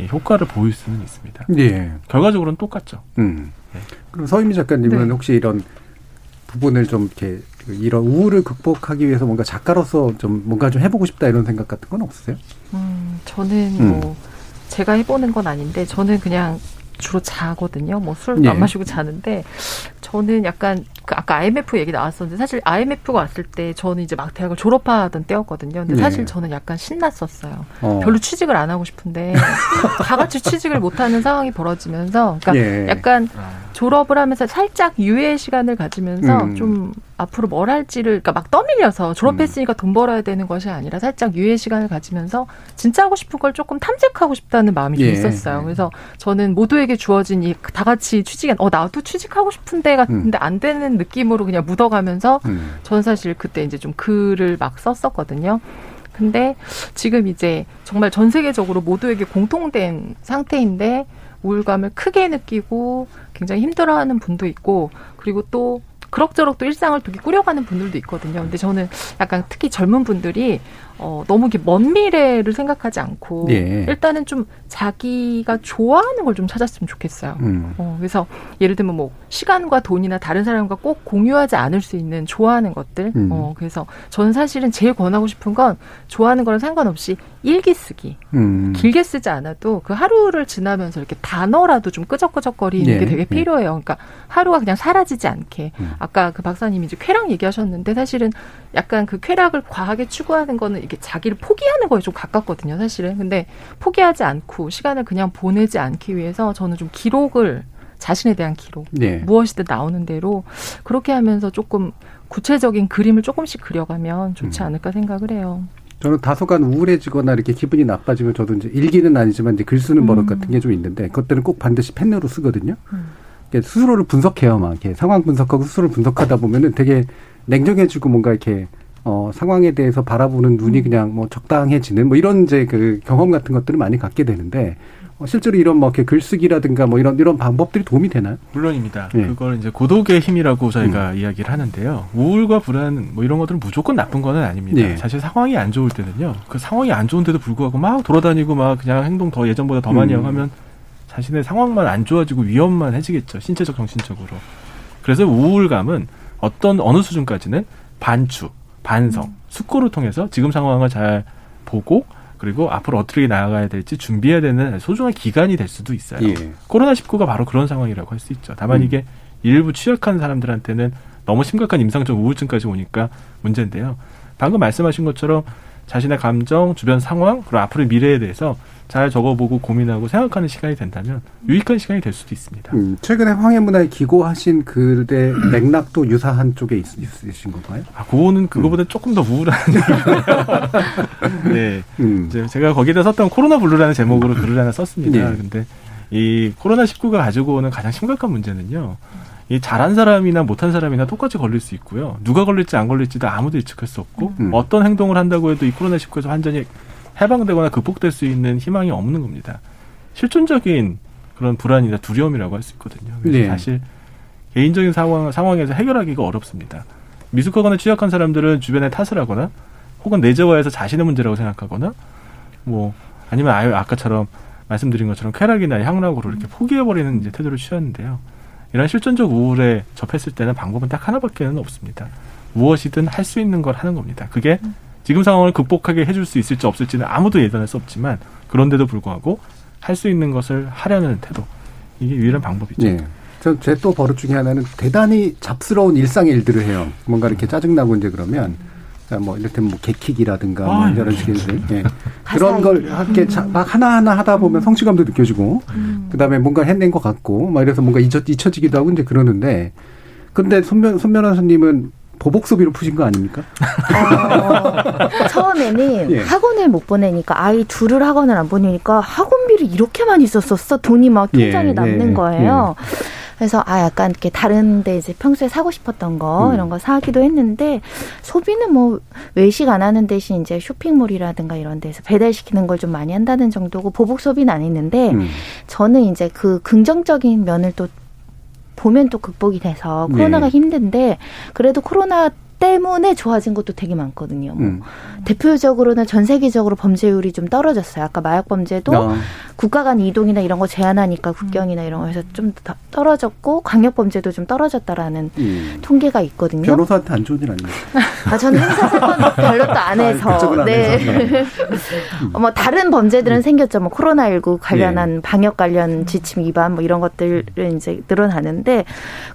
효과를 보일 수는 있습니다. 예. 결과적으로는 똑같죠. 음. 네. 그럼 서희미 작가님은 네. 혹시 이런 부분을 좀 이렇게 이런 우울을 극복하기 위해서 뭔가 작가로서 좀 뭔가 좀 해보고 싶다 이런 생각 같은 건 없으세요? 음, 저는 음. 뭐 제가 해보는 건 아닌데 저는 그냥 주로 자거든요. 뭐 술안 예. 마시고 자는데 저는 약간 그 아까 IMF 얘기 나왔었는데 사실 IMF가 왔을 때 저는 이제 막 대학을 졸업하던 때였거든요. 근데 사실 예. 저는 약간 신났었어요. 어. 별로 취직을 안 하고 싶은데 다 같이 취직을 못하는 상황이 벌어지면서 그러니까 예. 약간 졸업을 하면서 살짝 유예 시간을 가지면서 음. 좀 앞으로 뭘 할지를 그러니까 막 떠밀려서 졸업했으니까 음. 돈 벌어야 되는 것이 아니라 살짝 유예 시간을 가지면서 진짜 하고 싶은 걸 조금 탐색하고 싶다는 마음이 좀 예. 있었어요. 그래서 저는 모두에게 주어진 이 다 같이 취직한 어 나도 취직하고 싶은데 같은데 음. 안 되는 느낌으로 그냥 묻어가면서 음. 전 사실 그때 이제 좀 글을 막 썼었거든요. 근데 지금 이제 정말 전 세계적으로 모두에게 공통된 상태인데 우울감을 크게 느끼고 굉장히 힘들어하는 분도 있고 그리고 또 그럭저럭 또 일상을 되게 꾸려가는 분들도 있거든요. 근데 저는 약간 특히 젊은 분들이 어, 너무 이렇게 먼 미래를 생각하지 않고 예. 일단은 좀 자기가 좋아하는 걸 좀 찾았으면 좋겠어요. 음. 어, 그래서 예를 들면 뭐 시간과 돈이나 다른 사람과 꼭 공유하지 않을 수 있는 좋아하는 것들. 음. 어, 그래서 저는 사실은 제일 권하고 싶은 건 좋아하는 거랑 상관없이 일기 쓰기. 음. 길게 쓰지 않아도 그 하루를 지나면서 이렇게 단어라도 좀 끄적끄적거리는 예. 게 되게 예. 필요해요. 그러니까 하루가 그냥 사라지지 않게. 음. 아까 그 박사님이 이제 쾌락 얘기하셨는데 사실은 약간 그 쾌락을 과하게 추구하는 거는 이 렇게 자기를 포기하는 거에 좀 가깝거든요, 사실은. 근데 포기하지 않고 시간을 그냥 보내지 않기 위해서 저는 좀 기록을 자신에 대한 기록 네. 무엇이든 나오는 대로 그렇게 하면서 조금 구체적인 그림을 조금씩 그려가면 좋지 음. 않을까 생각을 해요. 저는 다소간 우울해지거나 이렇게 기분이 나빠지면 저도 이제 일기는 아니지만 이제 글 쓰는 버릇 음. 같은 게 좀 있는데 그것들은 꼭 반드시 펜으로 쓰거든요. 음. 스스로를 분석해요, 막 이렇게 상황 분석하고 스스로를 분석하다 보면은 되게 냉정해지고 뭔가 이렇게 어, 상황에 대해서 바라보는 눈이 음. 그냥 뭐 적당해지는 뭐 이런 이제 그 경험 같은 것들을 많이 갖게 되는데 어, 실제로 이런 뭐 이렇게 글쓰기라든가 뭐 이런 이런 방법들이 도움이 되나요? 물론입니다. 예. 그걸 이제 고독의 힘이라고 저희가 음. 이야기를 하는데요. 우울과 불안 뭐 이런 것들은 무조건 나쁜 거는 아닙니다. 예. 사실 상황이 안 좋을 때는요. 그 상황이 안 좋은데도 불구하고 막 돌아다니고 막 그냥 행동 더 예전보다 더 많이 음. 하면 자신의 상황만 안 좋아지고 위험만 해지겠죠. 신체적 정신적으로. 그래서 우울감은 어떤 어느 수준까지는 반추 반성, 음. 숙고를 통해서 지금 상황을 잘 보고 그리고 앞으로 어떻게 나아가야 될지 준비해야 되는 소중한 기간이 될 수도 있어요. 예. 코로나19가 바로 그런 상황이라고 할 수 있죠. 다만 음. 이게 일부 취약한 사람들한테는 너무 심각한 임상적 우울증까지 오니까 문제인데요. 방금 말씀하신 것처럼 자신의 감정, 주변 상황, 그리고 앞으로의 미래에 대해서 잘 적어보고 고민하고 생각하는 시간이 된다면 유익한 시간이 될 수도 있습니다. 음, 최근에 황해문화에 기고하신 글의 맥락도 유사한 쪽에 있, 으신 건가요? 아, 그거는 그거보다 음. 조금 더 우울한 네. 음. 이제 제가 거기에다 썼던 코로나 블루라는 제목으로 글을 하나 썼습니다. 네. 근데 이 코로나 19가 가지고 오는 가장 심각한 문제는요. 이 잘한 사람이나 못한 사람이나 똑같이 걸릴 수 있고요. 누가 걸릴지 안 걸릴지도 아무도 예측할 수 없고 음. 어떤 행동을 한다고 해도 이 코로나 19에서 완전히 해방되거나 극복될 수 있는 희망이 없는 겁니다. 실존적인 그런 불안이나 두려움이라고 할 수 있거든요. 그래서 네. 사실 개인적인 상황, 상황에서 해결하기가 어렵습니다. 미숙하거나 취약한 사람들은 주변에 탓을 하거나 혹은 내재화해서 자신의 문제라고 생각하거나 뭐 아니면 아유 아까처럼 말씀드린 것처럼 쾌락이나 향락으로 이렇게 포기해버리는 이제 태도를 취하는데요. 이런 실존적 우울에 접했을 때는 방법은 딱 하나밖에는 없습니다. 무엇이든 할 수 있는 걸 하는 겁니다. 그게 지금 상황을 극복하게 해줄 수 있을지 없을지는 아무도 예단할 수 없지만 그런데도 불구하고 할 수 있는 것을 하려는 태도 이게 유일한 방법이죠. 네. 제또 버릇 중에 하나는 대단히 잡스러운 일상의 일들을 해요. 뭔가 이렇게 짜증나고 이제 그러면 뭐 이를테면 뭐 개킥이라든가 뭐 아, 뭐 이런 식의 예. 그런 걸 이렇게 막 하나하나 하다 보면 성취감도 느껴지고 음. 그다음에 뭔가 해낸 것 같고 막 이래서 뭔가 잊혀, 잊혀지기도 하고 이제 그러는데 근데 손면 손면환 선님은 보복 소비로 푸신 거 아닙니까? 어, 처음에는 예. 학원을 못 보내니까 아이 둘을 학원을 안 보내니까 학원비를 이렇게 많이 썼었어 돈이 막 통장에 예, 남는 예, 거예요. 예. 그래서 아 약간 이렇게 다른데 이제 평소에 사고 싶었던 거 음. 이런 거 사기도 했는데 소비는 뭐 외식 안 하는 대신 이제 쇼핑몰이라든가 이런 데서 배달시키는 걸 좀 많이 한다는 정도고 보복 소비는 안 했는데 음. 저는 이제 그 긍정적인 면을 또 보면 또 극복이 돼서 코로나가 네. 힘든데 그래도 코로나 때문에 좋아진 것도 되게 많거든요. 뭐 음. 대표적으로는 전 세계적으로 범죄율이 좀 떨어졌어요. 아까 마약 범죄도 어. 국가 간 이동이나 이런 거 제한하니까 국경이나 이런 거에서 좀 떨어졌고 강력 범죄도 좀 떨어졌다라는 음. 통계가 있거든요. 변호사한테 안 좋은 일 아닙니까? 아 저는 형사 사건 별로 또 안 해서. 아, 네. 네. 뭐 다른 범죄들은 음. 생겼죠. 뭐 코로나 19 관련한 네. 방역 관련 지침 위반 뭐 이런 것들은 이제 늘어나는데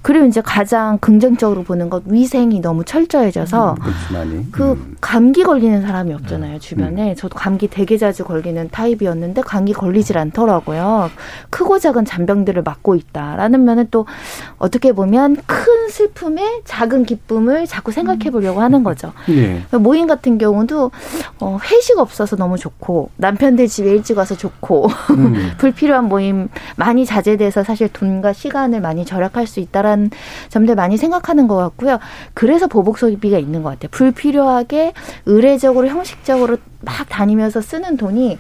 그리고 이제 가장 긍정적으로 보는 것 위생이 너무 철저해져서 음, 그 음. 감기 걸리는 사람이 없잖아요 네. 주변에. 음. 저도 감기 되게 자주 걸리는 타입이었는데 감기 걸리질 않더라고요. 크고 작은 잔병들을 맡고 있다라는 면은 또 어떻게 보면 큰 슬픔에 작은 기쁨을 자꾸 생각해 보려고 하는 거죠. 예. 모임 같은 경우도 어, 회식 없어서 너무 좋고 남편들 집에 일찍 와서 좋고 음. 불필요한 모임 많이 자제돼서 사실 돈과 시간을 많이 절약할 수 있다라는 점들 많이 생각하는 것 같고요. 그래서 보복 소비가 있는 것 같아요. 불필요하게 의례적으로 형식적으로 막 다니면서 쓰는 돈이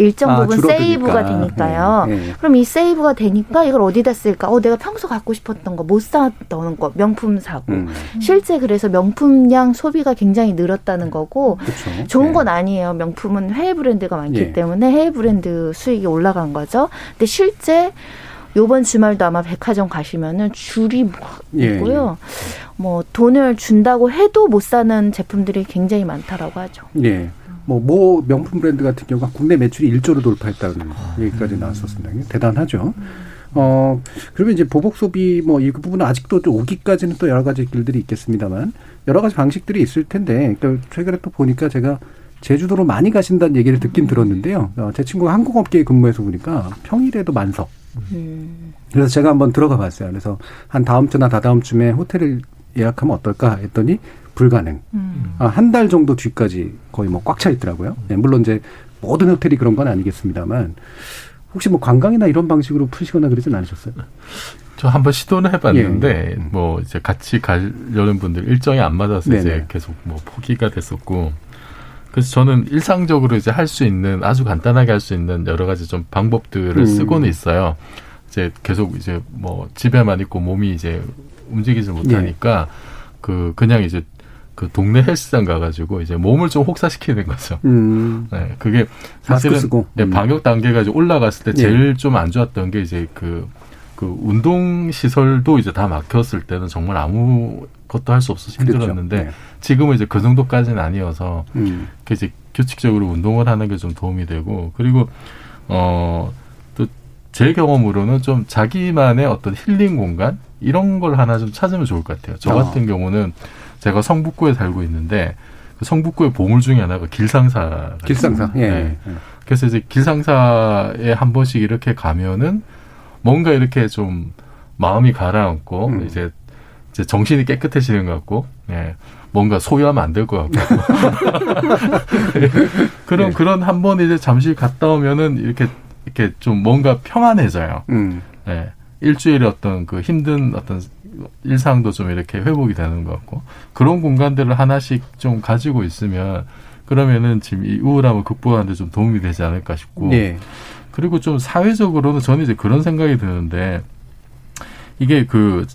일정 아, 부분 아, 세이브가 되니까요. 네, 네. 그럼 이 세이브가 되니까 이걸 어디다 쓸까? 어, 내가 평소 갖고 싶었던 거, 못 샀던 거, 명품 사고. 음. 실제 그래서 명품량 소비가 굉장히 늘었다는 거고 그쵸. 좋은 네. 건 아니에요. 명품은 해외 브랜드가 많기 예. 때문에 해외 브랜드 수익이 올라간 거죠. 근데 실제 요번 주말도 아마 백화점 가시면은 줄이 막 예, 있고요. 예. 뭐 돈을 준다고 해도 못 사는 제품들이 굉장히 많다라고 하죠. 예. 뭐, 모 명품 브랜드 같은 경우가 국내 매출이 1조로 돌파했다는 아, 얘기까지 음. 나왔었습니다. 대단하죠. 어, 그러면 이제 보복 소비 뭐 이 부분은 아직도 좀 오기까지는 또 여러 가지 길들이 있겠습니다만 여러 가지 방식들이 있을 텐데 그러니까 최근에 또 보니까 제가 제주도로 많이 가신다는 얘기를 듣긴 들었는데요. 어, 제 친구가 항공 업계에 근무해서 보니까 평일에도 만석. 음. 그래서 제가 한번 들어가 봤어요. 그래서 한 다음 주나 다다음 주에 호텔을 예약하면 어떨까 했더니 불가능. 음. 아, 한 달 정도 뒤까지 거의 뭐 꽉 차 있더라고요. 네, 물론 이제 모든 호텔이 그런 건 아니겠습니다만 혹시 뭐 관광이나 이런 방식으로 푸시거나 그러진 않으셨어요? 저 한번 시도는 해봤는데 예. 음. 뭐 이제 같이 가려는 분들 일정이 안 맞아서 네네. 이제 계속 뭐 포기가 됐었고 그래서 저는 일상적으로 이제 할 수 있는 아주 간단하게 할 수 있는 여러 가지 좀 방법들을 음. 쓰고는 있어요. 이제 계속 이제 뭐 집에만 있고 몸이 이제 움직이지 못하니까 예. 그 그냥 이제 그 동네 헬스장 가가지고 이제 몸을 좀 혹사시키는 거죠. 음. 네, 그게 사실은 네, 방역 단계가 이제 올라갔을 때 제일 예. 좀안 좋았던 게 이제 그, 그 운동 시설도 이제 다 막혔을 때는 정말 아무 것도 할 수 없어서 그렇죠. 힘들었는데 그렇죠. 네. 지금은 이제 그 정도까지는 아니어서 음. 그 이제 규칙적으로 운동을 하는 게 좀 도움이 되고 그리고 어. 또 제 경험으로는 좀 자기만의 어떤 힐링 공간 이런 걸 하나 좀 찾으면 좋을 것 같아요. 저 어. 같은 어. 경우는 제가 성북구에 살고 있는데 그 성북구의 보물 중에 하나가 길상사. 길상사. 예. 네. 그래서 이제 길상사에 한 번씩 이렇게 가면은 뭔가 이렇게 좀 마음이 가라앉고 음. 이제 이제 정신이 깨끗해지는 것 같고, 예. 뭔가 소유하면 안 될 것 같고 그런 네. 그런 한 번 이제 잠시 갔다 오면은 이렇게 이렇게 좀 뭔가 평안해져요. 음. 예. 일주일에 어떤 그 힘든 어떤 일상도 좀 이렇게 회복이 되는 것 같고 그런 공간들을 하나씩 좀 가지고 있으면 그러면은 지금 이 우울함을 극복하는데 좀 도움이 되지 않을까 싶고 네. 그리고 좀 사회적으로는 저는 이제 그런 생각이 드는데 이게 그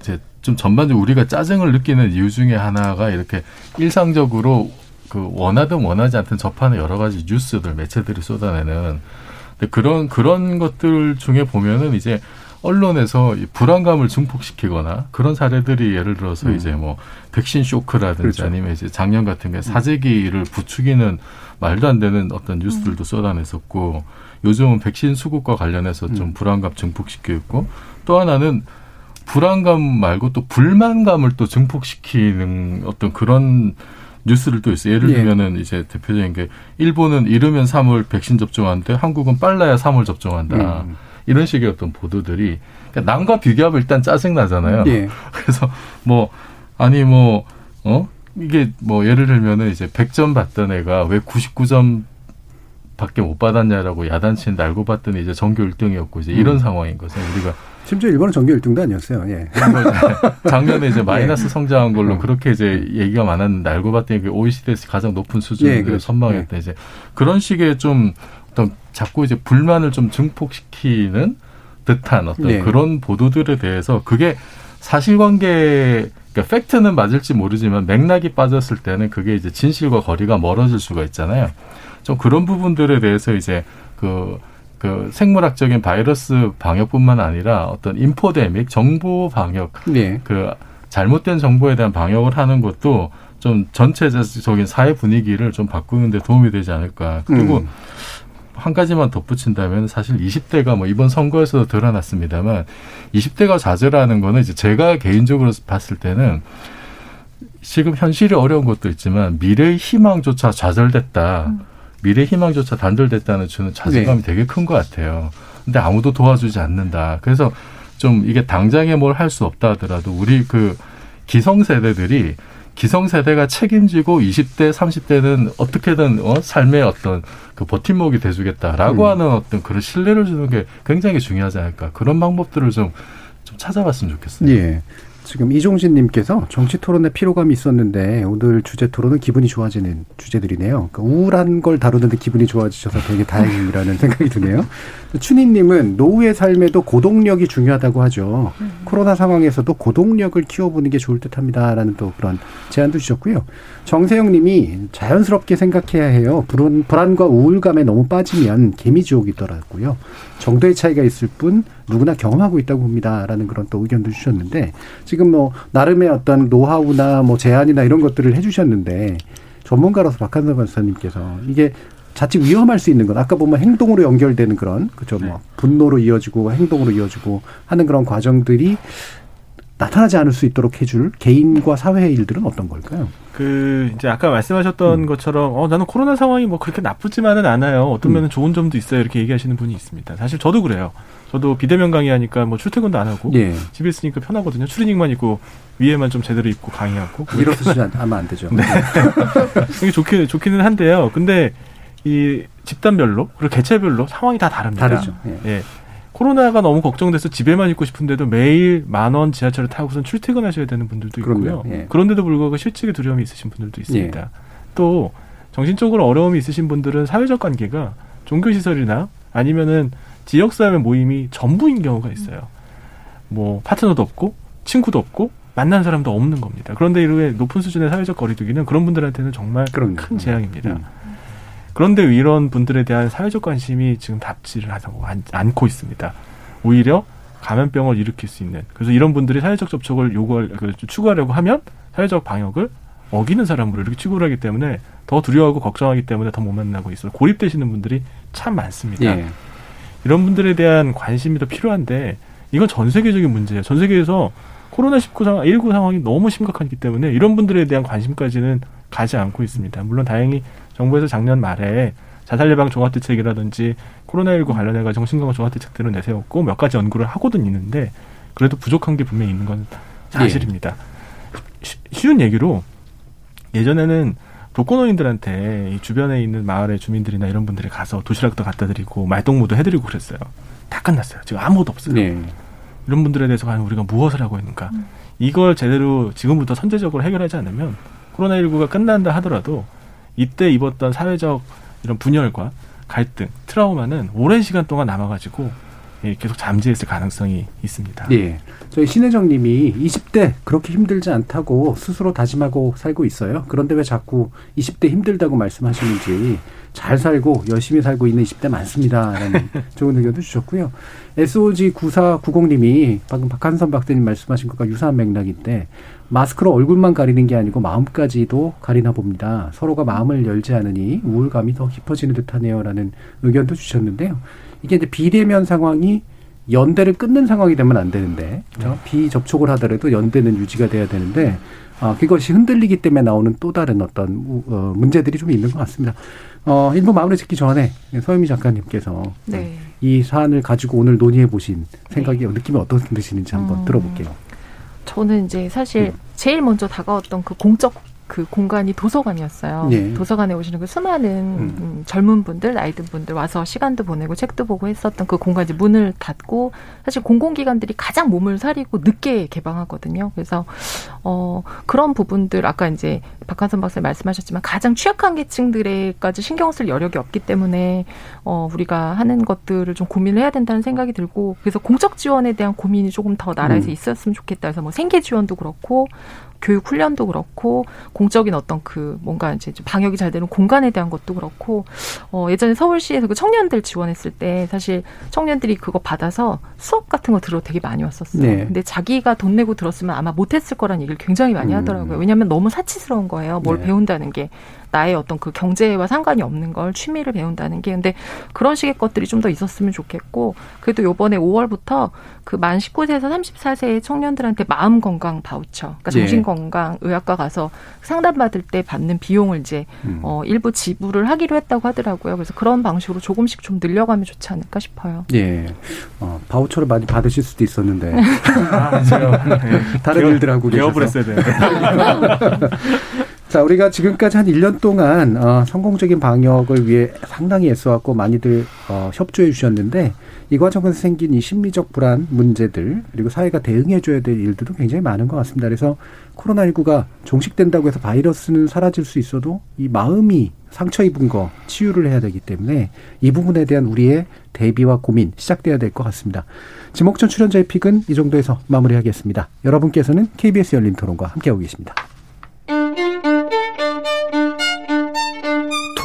이제 좀 전반적으로 우리가 짜증을 느끼는 이유 중에 하나가 이렇게 일상적으로 그 원하든 원하지 않든 접하는 여러 가지 뉴스들 매체들이 쏟아내는 근데 그런 그런 것들 중에 보면은 이제 언론에서 불안감을 증폭시키거나 그런 사례들이 예를 들어서 음. 이제 뭐 백신 쇼크라든지 그렇죠. 아니면 이제 작년 같은 게 사재기를 부추기는 말도 안 되는 어떤 뉴스들도 음. 쏟아냈었고 요즘은 백신 수급과 관련해서 좀 음. 불안감 증폭시키고 있고 또 하나는 불안감 말고 또 불만감을 또 증폭시키는 어떤 그런 뉴스를 또 있어요. 예를 예. 들면은 이제 대표적인 게 일본은 이르면 3월 백신 접종하는데 한국은 빨라야 3월 접종한다. 음. 이런 식의 어떤 보도들이 그러니까 남과 비교하면 일단 짜증 나잖아요. 예. 그래서 뭐 아니 뭐 어? 이게 뭐 예를 들면은 이제 100점 받던 애가 왜 99점 밖에 못 받았냐라고 야단치는 날고 봤더니 이제 전교 1등이었고 이제 이런 음. 상황인 거죠. 우리가 심지어 일본은 전교 1등도 아니었어요. 예. 작년에 이제 마이너스 예. 성장한 걸로 어. 그렇게 이제 얘기가 많았는데 알고 봤더니 그 OECD에서 가장 높은 수준을 예, 그렇죠. 선방했다. 예. 이제 그런 식의 좀 자꾸 이제 불만을 좀 증폭시키는 듯한 어떤 예. 그런 보도들에 대해서 그게 사실관계 그러니까 팩트는 맞을지 모르지만 맥락이 빠졌을 때는 그게 이제 진실과 거리가 멀어질 수가 있잖아요. 좀 그런 부분들에 대해서 이제 그, 그 생물학적인 바이러스 방역뿐만 아니라 어떤 인포데믹 정보 방역 네. 그 잘못된 정보에 대한 방역을 하는 것도 좀 전체적인 사회 분위기를 좀 바꾸는 데 도움이 되지 않을까. 그리고 음. 한 가지만 덧붙인다면 사실 20대가 뭐 이번 선거에서도 드러났습니다만 20대가 좌절하는 거는 이제 제가 개인적으로 봤을 때는 지금 현실이 어려운 것도 있지만 미래의 희망조차 좌절됐다. 음. 미래의 희망조차 단절됐다는 저는 자신감이 네. 되게 큰 것 같아요. 근데 아무도 도와주지 않는다. 그래서 좀 이게 당장에 뭘 할 수 없다 하더라도 우리 그 기성세대들이 기성세대가 책임지고 20대, 30대는 어떻게든 어, 삶의 어떤 그 버팀목이 돼주겠다라고 음. 하는 어떤 그런 신뢰를 주는 게 굉장히 중요하지 않을까. 그런 방법들을 좀, 좀 찾아봤으면 좋겠어요. 예. 지금 이종신님께서 정치 토론에 피로감이 있었는데 오늘 주제 토론은 기분이 좋아지는 주제들이네요. 그러니까 우울한 걸 다루는데 기분이 좋아지셔서 되게 다행이라는 생각이 드네요. 춘희님은 노후의 삶에도 고동력이 중요하다고 하죠. 음. 코로나 상황에서도 고동력을 키워보는 게 좋을 듯합니다라는 또 그런 제안도 주셨고요. 정세영 님이 자연스럽게 생각해야 해요. 불안, 불안과 우울감에 너무 빠지면 개미지옥이더라고요. 정도의 차이가 있을 뿐 누구나 경험하고 있다고 봅니다 라는 그런 또 의견도 주셨는데 지금 뭐 나름의 어떤 노하우나 뭐 제안이나 이런 것들을 해주셨는데 전문가로서 박한선 박사님께서 이게 자칫 위험할 수 있는 건 아까 보면 행동으로 연결되는 그런 그죠 뭐 네. 분노로 이어지고 행동으로 이어지고 하는 그런 과정들이 나타나지 않을 수 있도록 해줄 개인과 사회의 일들은 어떤 걸까요? 그 이제 아까 말씀하셨던 음. 것처럼 어 나는 코로나 상황이 뭐 그렇게 나쁘지만은 않아요. 어떤 음. 면은 좋은 점도 있어요. 이렇게 얘기하시는 분이 있습니다. 사실 저도 그래요. 저도 비대면 강의하니까 뭐 출퇴근도 안 하고 예. 집에 있으니까 편하거든요. 추리닝만 입고 위에만 좀 제대로 입고 강의하고 일어서지 하면 안 되죠. 네. 이게 좋긴 좋기는 한데요. 근데 이 집단별로 그리고 개체별로 상황이 다 다릅니다. 다르죠. 예. 예. 코로나가 너무 걱정돼서 집에만 있고 싶은데도 매일 만 원 지하철을 타고선 출퇴근하셔야 되는 분들도 있고요. 예. 그런데도 불구하고 실직의 두려움이 있으신 분들도 있습니다. 예. 또 정신적으로 어려움이 있으신 분들은 사회적 관계가 종교 시설이나 아니면은 지역 사회 모임이 전부인 경우가 있어요. 뭐 파트너도 없고 친구도 없고 만난 사람도 없는 겁니다. 그런데 이후에 높은 수준의 사회적 거리두기는 그런 분들한테는 정말 그럼요. 큰 재앙입니다. 음. 그런데 이런 분들에 대한 사회적 관심이 지금 답지를 하고 않고 있습니다. 오히려 감염병을 일으킬 수 있는 그래서 이런 분들이 사회적 접촉을 요구할 그, 추구하려고 하면 사회적 방역을 어기는 사람으로 이렇게 추구를 하기 때문에 더 두려워하고 걱정하기 때문에 더 못 만나고 있어 고립되시는 분들이 참 많습니다. 예. 이런 분들에 대한 관심이 더 필요한데 이건 전 세계적인 문제예요. 전 세계에서 코로나 19 상황, 19 상황이 너무 심각하기 때문에 이런 분들에 대한 관심까지는 가지 않고 있습니다. 물론 다행히 정부에서 작년 말에 자살 예방 종합 대책이라든지 코로나19 관련해가 정신건강 종합 대책들을 내세웠고 몇 가지 연구를 하고는 있는데 그래도 부족한 게 분명히 있는 건 사실입니다. 예. 쉬운 얘기로 예전에는 독거노인들한테 이 주변에 있는 마을의 주민들이나 이런 분들이 가서 도시락도 갖다 드리고 말동무도 해드리고 그랬어요. 다 끝났어요. 지금 아무것도 없어요. 네. 이런 분들에 대해서 과연 우리가 무엇을 하고 있는가? 음. 이걸 제대로 지금부터 선제적으로 해결하지 않으면 코로나19가 끝난다 하더라도 이때 입었던 사회적 이런 분열과 갈등, 트라우마는 오랜 시간 동안 남아가지고 예, 계속 잠재했을 가능성이 있습니다. 예. 저희 신혜정 님이 20대 그렇게 힘들지 않다고 스스로 다짐하고 살고 있어요. 그런데 왜 자꾸 20대 힘들다고 말씀하시는지 잘 살고 열심히 살고 있는 20대 많습니다. 라는 좋은 의견도 주셨고요. SOG 9490님이 방금 박한선 박사님 말씀하신 것과 유사한 맥락인데 마스크로 얼굴만 가리는 게 아니고 마음까지도 가리나 봅니다. 서로가 마음을 열지 않으니 우울감이 더 깊어지는 듯하네요라는 의견도 주셨는데요. 이게 이제 비대면 상황이 연대를 끊는 상황이 되면 안 되는데 그렇죠? 비접촉을 하더라도 연대는 유지가 돼야 되는데 아, 그것이 흔들리기 때문에 나오는 또 다른 어떤 어, 문제들이 좀 있는 것 같습니다. 어, 일부 마무리 짓기 전에 서유미 작가님께서 네. 이 사안을 가지고 오늘 논의해 보신 생각이 네. 느낌이 어떠신지 한번 음. 들어볼게요. 저는 이제 사실 음. 제일 먼저 다가왔던 그 공적 그 공간이 도서관이었어요. 네. 도서관에 오시는 그 수많은 음. 음. 젊은 분들, 나이 든 분들 와서 시간도 보내고 책도 보고 했었던 그 공간이 문을 닫고 사실 공공기관들이 가장 몸을 사리고 늦게 개방하거든요. 그래서 어 그런 부분들 아까 이제 박한선 박사님 말씀하셨지만 가장 취약한 계층들에까지 신경 쓸 여력이 없기 때문에 어 우리가 하는 것들을 좀 고민을 해야 된다는 생각이 들고 그래서 공적 지원에 대한 고민이 조금 더 나라에서 음. 있었으면 좋겠다 해서 뭐 생계 지원도 그렇고 교육 훈련도 그렇고 공적인 어떤 그 뭔가 이제 방역이 잘 되는 공간에 대한 것도 그렇고 어 예전에 서울시에서 그 청년들 지원했을 때 사실 청년들이 그거 받아서 수업 같은 거 들어 되게 많이 왔었어요. 네. 근데 자기가 돈 내고 들었으면 아마 못했을 거란 얘기를 굉장히 많이 음. 하더라고요. 왜냐하면 너무 사치스러운 거예요. 뭘 네. 배운다는 게. 나의 어떤 그 경제와 상관이 없는 걸 취미를 배운다는 게 근데 그런 식의 것들이 좀 더 있었으면 좋겠고 그래도 요번에 5월부터 그 만 19세에서 34세의 청년들한테 마음 건강 바우처 그러니까 예. 정신 건강 의학과 가서 상담 받을 때 받는 비용을 이제 음. 어 일부 지불을 하기로 했다고 하더라고요. 그래서 그런 방식으로 조금씩 좀 늘려가면 좋지 않을까 싶어요. 예. 어, 바우처를 많이 받으실 수도 있었는데 아, 다른 일들 하고 계셔서 개업을 했어야 되는데. 자, 우리가 지금까지 한 1년 동안 어, 성공적인 방역을 위해 상당히 애써왔고 많이들 어, 협조해 주셨는데 이 과정에서 생긴 이 심리적 불안 문제들 그리고 사회가 대응해 줘야 될 일들도 굉장히 많은 것 같습니다. 그래서 코로나19가 종식된다고 해서 바이러스는 사라질 수 있어도 이 마음이 상처 입은 거 치유를 해야 되기 때문에 이 부분에 대한 우리의 대비와 고민 시작돼야 될 것 같습니다. 지목전 출연자의 픽은 이 정도에서 마무리하겠습니다. 여러분께서는 KBS 열린 토론과 함께하고 계십니다.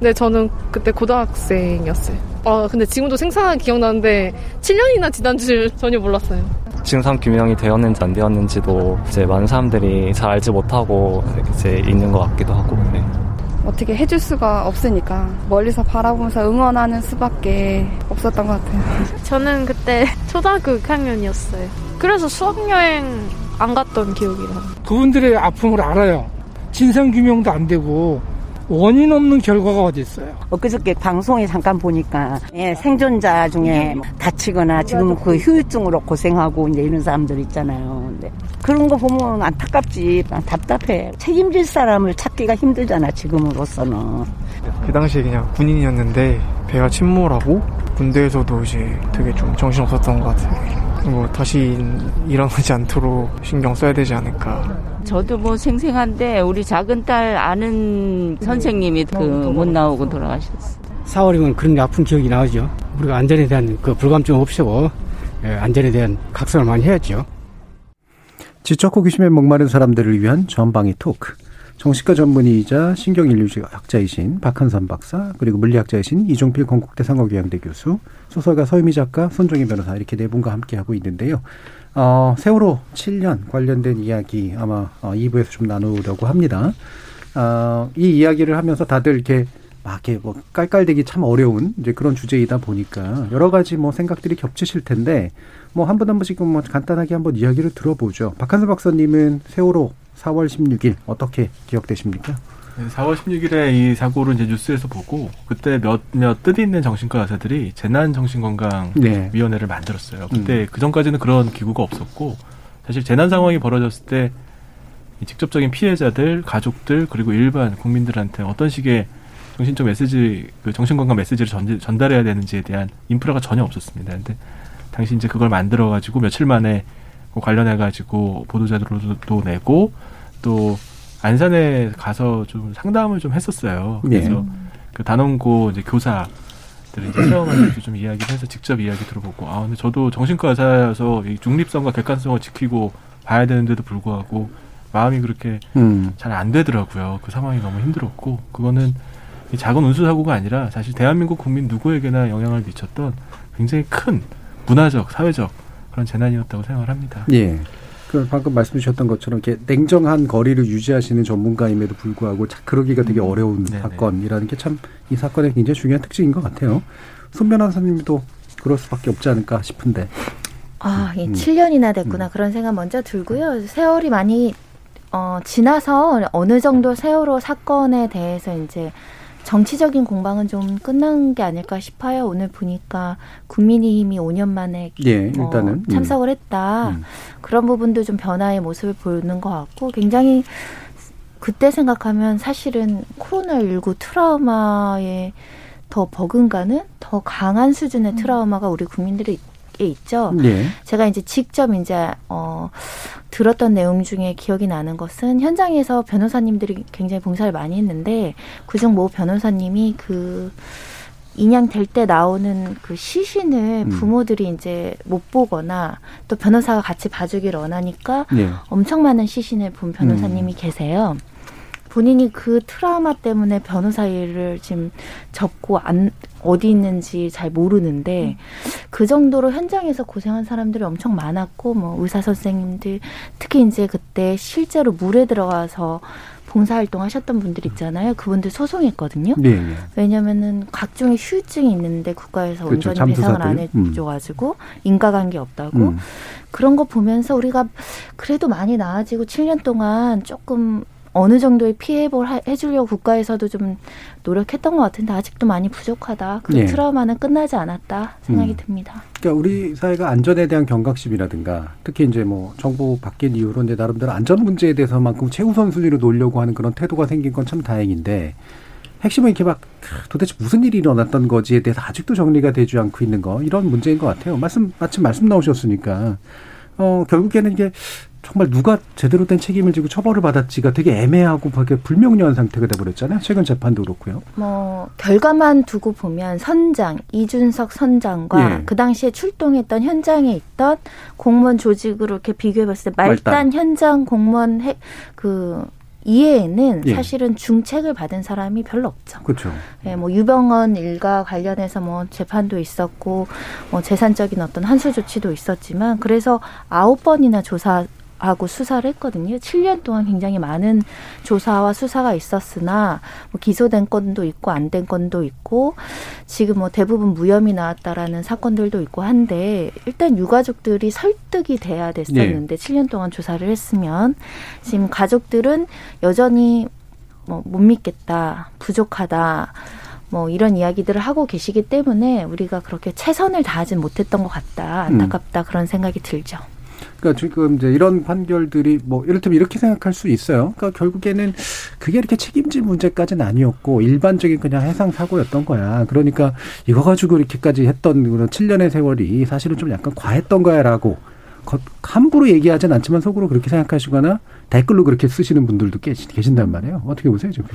네, 저는 그때 고등학생이었어요. 아, 근데 지금도 생생하게 기억나는데 7년이나 지난 줄 전혀 몰랐어요. 증상 규명이 되었는지 안 되었는지도 이제 많은 사람들이 잘 알지 못하고 이제 있는 것 같기도 하고. 네. 어떻게 해줄 수가 없으니까 멀리서 바라보면서 응원하는 수밖에 없었던 것 같아요. 저는 그때 초등학교 6학년이었어요. 그래서 수학여행 안 갔던 기억이 나요. 그분들의 아픔을 알아요. 진상규명도 안 되고 원인 없는 결과가 어디 있어요? 엊그저께 방송에 잠깐 보니까 예, 생존자 중에 다치거나 지금 그 후유증으로 고생하고 이제 이런 사람들 있잖아요. 근데 그런 거 보면 안타깝지, 답답해. 책임질 사람을 찾기가 힘들잖아 지금으로서는. 그 당시에 그냥 군인이었는데 배가 침몰하고 군대에서도 이제 되게 좀 정신 없었던 것 같아요. 뭐 다시 일어나지 않도록 신경 써야 되지 않을까. 저도 뭐 생생한데 우리 작은 딸 아는 선생님이 그 못 나오고 돌아가셨어요. 4월이면 그런 아픈 기억이 나오죠. 우리가 안전에 대한 그 불감증 없애고 예, 안전에 대한 각성을 많이 해야죠. 지적 호기심에 목마른 사람들을 위한 전방위 토크. 정신과 전문의이자 신경인류학자이신 박한선 박사 그리고 물리학자이신 이종필 건국대 상업위양대 교수 소설가 서유미 작가 손종희 변호사 이렇게 네 분과 함께 하고 있는데요. 어, 세월호 7년 관련된 이야기 아마 어, 2부에서 좀 나누려고 합니다. 어, 이 이야기를 하면서 다들 이렇게 막 이렇게 뭐 깔깔대기 참 어려운 이제 그런 주제이다 보니까 여러 가지 뭐 생각들이 겹치실 텐데 뭐한분한 분씩 뭐 간단하게 한번 이야기를 들어보죠. 박한수 박사님은 세월호 4월 16일 어떻게 기억되십니까? 네, 4월 16일에 이 사고를 이제 뉴스에서 보고 그때 몇몇 뜻 있는 정신과 의사들이 재난 정신건강위원회를 네. 만들었어요. 그때 음. 그 전까지는 그런 기구가 없었고 사실 재난 상황이 벌어졌을 때 직접적인 피해자들, 가족들 그리고 일반 국민들한테 어떤 식의 정신적 메시지, 그 정신건강 메시지를 전, 전달해야 되는지에 대한 인프라가 전혀 없었습니다. 근데 당시 이제 그걸 만들어 가지고 며칠 만에 그 관련해 가지고 보도자료도 내고 또 안산에 가서 좀 상담을 좀 했었어요. 네. 그래서 네. 그 단원고 이제 교사들 이제 체험하면서 좀 이야기를 해서 직접 이야기 들어보고 아 근데 저도 정신과 의사여서 이 중립성과 객관성을 지키고 봐야 되는데도 불구하고 마음이 그렇게 음. 잘안 되더라고요. 그 상황이 너무 힘들었고 그거는 작은 운수 사고가 아니라 사실 대한민국 국민 누구에게나 영향을 미쳤던 굉장히 큰 문화적, 사회적 그런 재난이었다고 생각을 합니다. 예. 그 방금 말씀 주셨던 것처럼 이렇게 냉정한 거리를 유지하시는 전문가임에도 불구하고 그러기가 되게 음. 어려운 음. 사건이라는 게 참 이 사건의 굉장히 중요한 특징인 것 같아요. 손 변호사님도 그럴 수밖에 없지 않을까 싶은데. 아, 예, 음. 7년이나 됐구나 음. 그런 생각 먼저 들고요. 세월이 많이 어, 지나서 어느 정도 세월호 사건에 대해서 이제 정치적인 공방은 좀 끝난 게 아닐까 싶어요. 오늘 보니까 국민의힘이 5년 만에 예, 뭐 일단은 음. 참석을 했다. 음. 그런 부분도 좀 변화의 모습을 보이는 것 같고 굉장히 그때 생각하면 사실은 코로나19 트라우마에 더 버금가는 더 강한 수준의 음. 트라우마가 우리 국민들이 게 있죠. 네. 제가 이제 직접 이제 어 들었던 내용 중에 기억이 나는 것은 현장에서 변호사님들이 굉장히 봉사를 많이 했는데 그중 모 변호사님이 그 인양 될 때 나오는 그 시신을 음. 부모들이 이제 못 보거나 또 변호사가 같이 봐주기를 원하니까 네. 엄청 많은 시신을 본 변호사님이 음. 계세요. 본인이 그 트라우마 때문에 변호사 일을 지금 접고 안 어디 있는지 잘 모르는데 음. 그 정도로 현장에서 고생한 사람들이 엄청 많았고 뭐 의사 선생님들 특히 이제 그때 실제로 물에 들어가서 봉사활동 하셨던 분들 있잖아요. 그분들 소송했거든요. 네, 네. 왜냐면은 각종의 휴유증이 있는데 국가에서 그렇죠. 온전히 배상을 안 해줘가지고 음. 인과관계 없다고 음. 그런 거 보면서 우리가 그래도 많이 나아지고 7년 동안 조금 어느 정도의 피해를 해주려고 국가에서도 좀 노력했던 것 같은데 아직도 많이 부족하다. 그 네. 트라우마는 끝나지 않았다 생각이 음. 듭니다. 그러니까 우리 사회가 안전에 대한 경각심이라든가 특히 이제 뭐 정부 바뀐 이후로 이제 나름대로 안전 문제에 대해서만큼 최우선 순위로 놓으려고 하는 그런 태도가 생긴 건 참 다행인데 핵심은 이렇게 막 도대체 무슨 일이 일어났던 거지에 대해서 아직도 정리가 되지 않고 있는 거 이런 문제인 것 같아요. 말씀 마침 말씀 나오셨으니까 어 결국에는 이게 정말 누가 제대로 된 책임을 지고 처벌을 받았지가 되게 애매하고 되게 불명료한 상태가 돼버렸잖아요. 최근 재판도 그렇고요. 뭐 결과만 두고 보면 선장 이준석 선장과 예. 그 당시에 출동했던 현장에 있던 공무원 조직으로 이렇게 비교해봤을 때 말단, 말단. 현장 공무원 해, 그 이외에는 예. 사실은 중책을 받은 사람이 별로 없죠. 그렇죠. 예, 뭐 유병헌 일과 관련해서 뭐 재판도 있었고 뭐 재산적인 어떤 한수 조치도 있었지만 그래서 아홉 번이나 조사 하고 수사를 했거든요. 7년 동안 굉장히 많은 조사와 수사가 있었으나 뭐 기소된 건도 있고 안 된 건도 있고 지금 뭐 대부분 무혐의 나왔다라는 사건들도 있고 한데 일단 유가족들이 설득이 돼야 됐었는데 네. 7년 동안 조사를 했으면 지금 가족들은 여전히 뭐 못 믿겠다, 부족하다. 뭐 이런 이야기들을 하고 계시기 때문에 우리가 그렇게 최선을 다하진 못했던 것 같다. 안타깝다. 음. 그런 생각이 들죠. 그러니까 지금 이제 이런 판결들이 뭐 이를테면 이렇게 생각할 수 있어요. 그러니까 결국에는 그게 이렇게 책임질 문제까지는 아니었고 일반적인 그냥 해상 사고였던 거야. 그러니까 이거 가지고 이렇게까지 했던 그런 7년의 세월이 사실은 좀 약간 과했던 거야라고 함부로 얘기하진 않지만 속으로 그렇게 생각하시거나 댓글로 그렇게 쓰시는 분들도 계신단 말이에요. 어떻게 보세요, 지금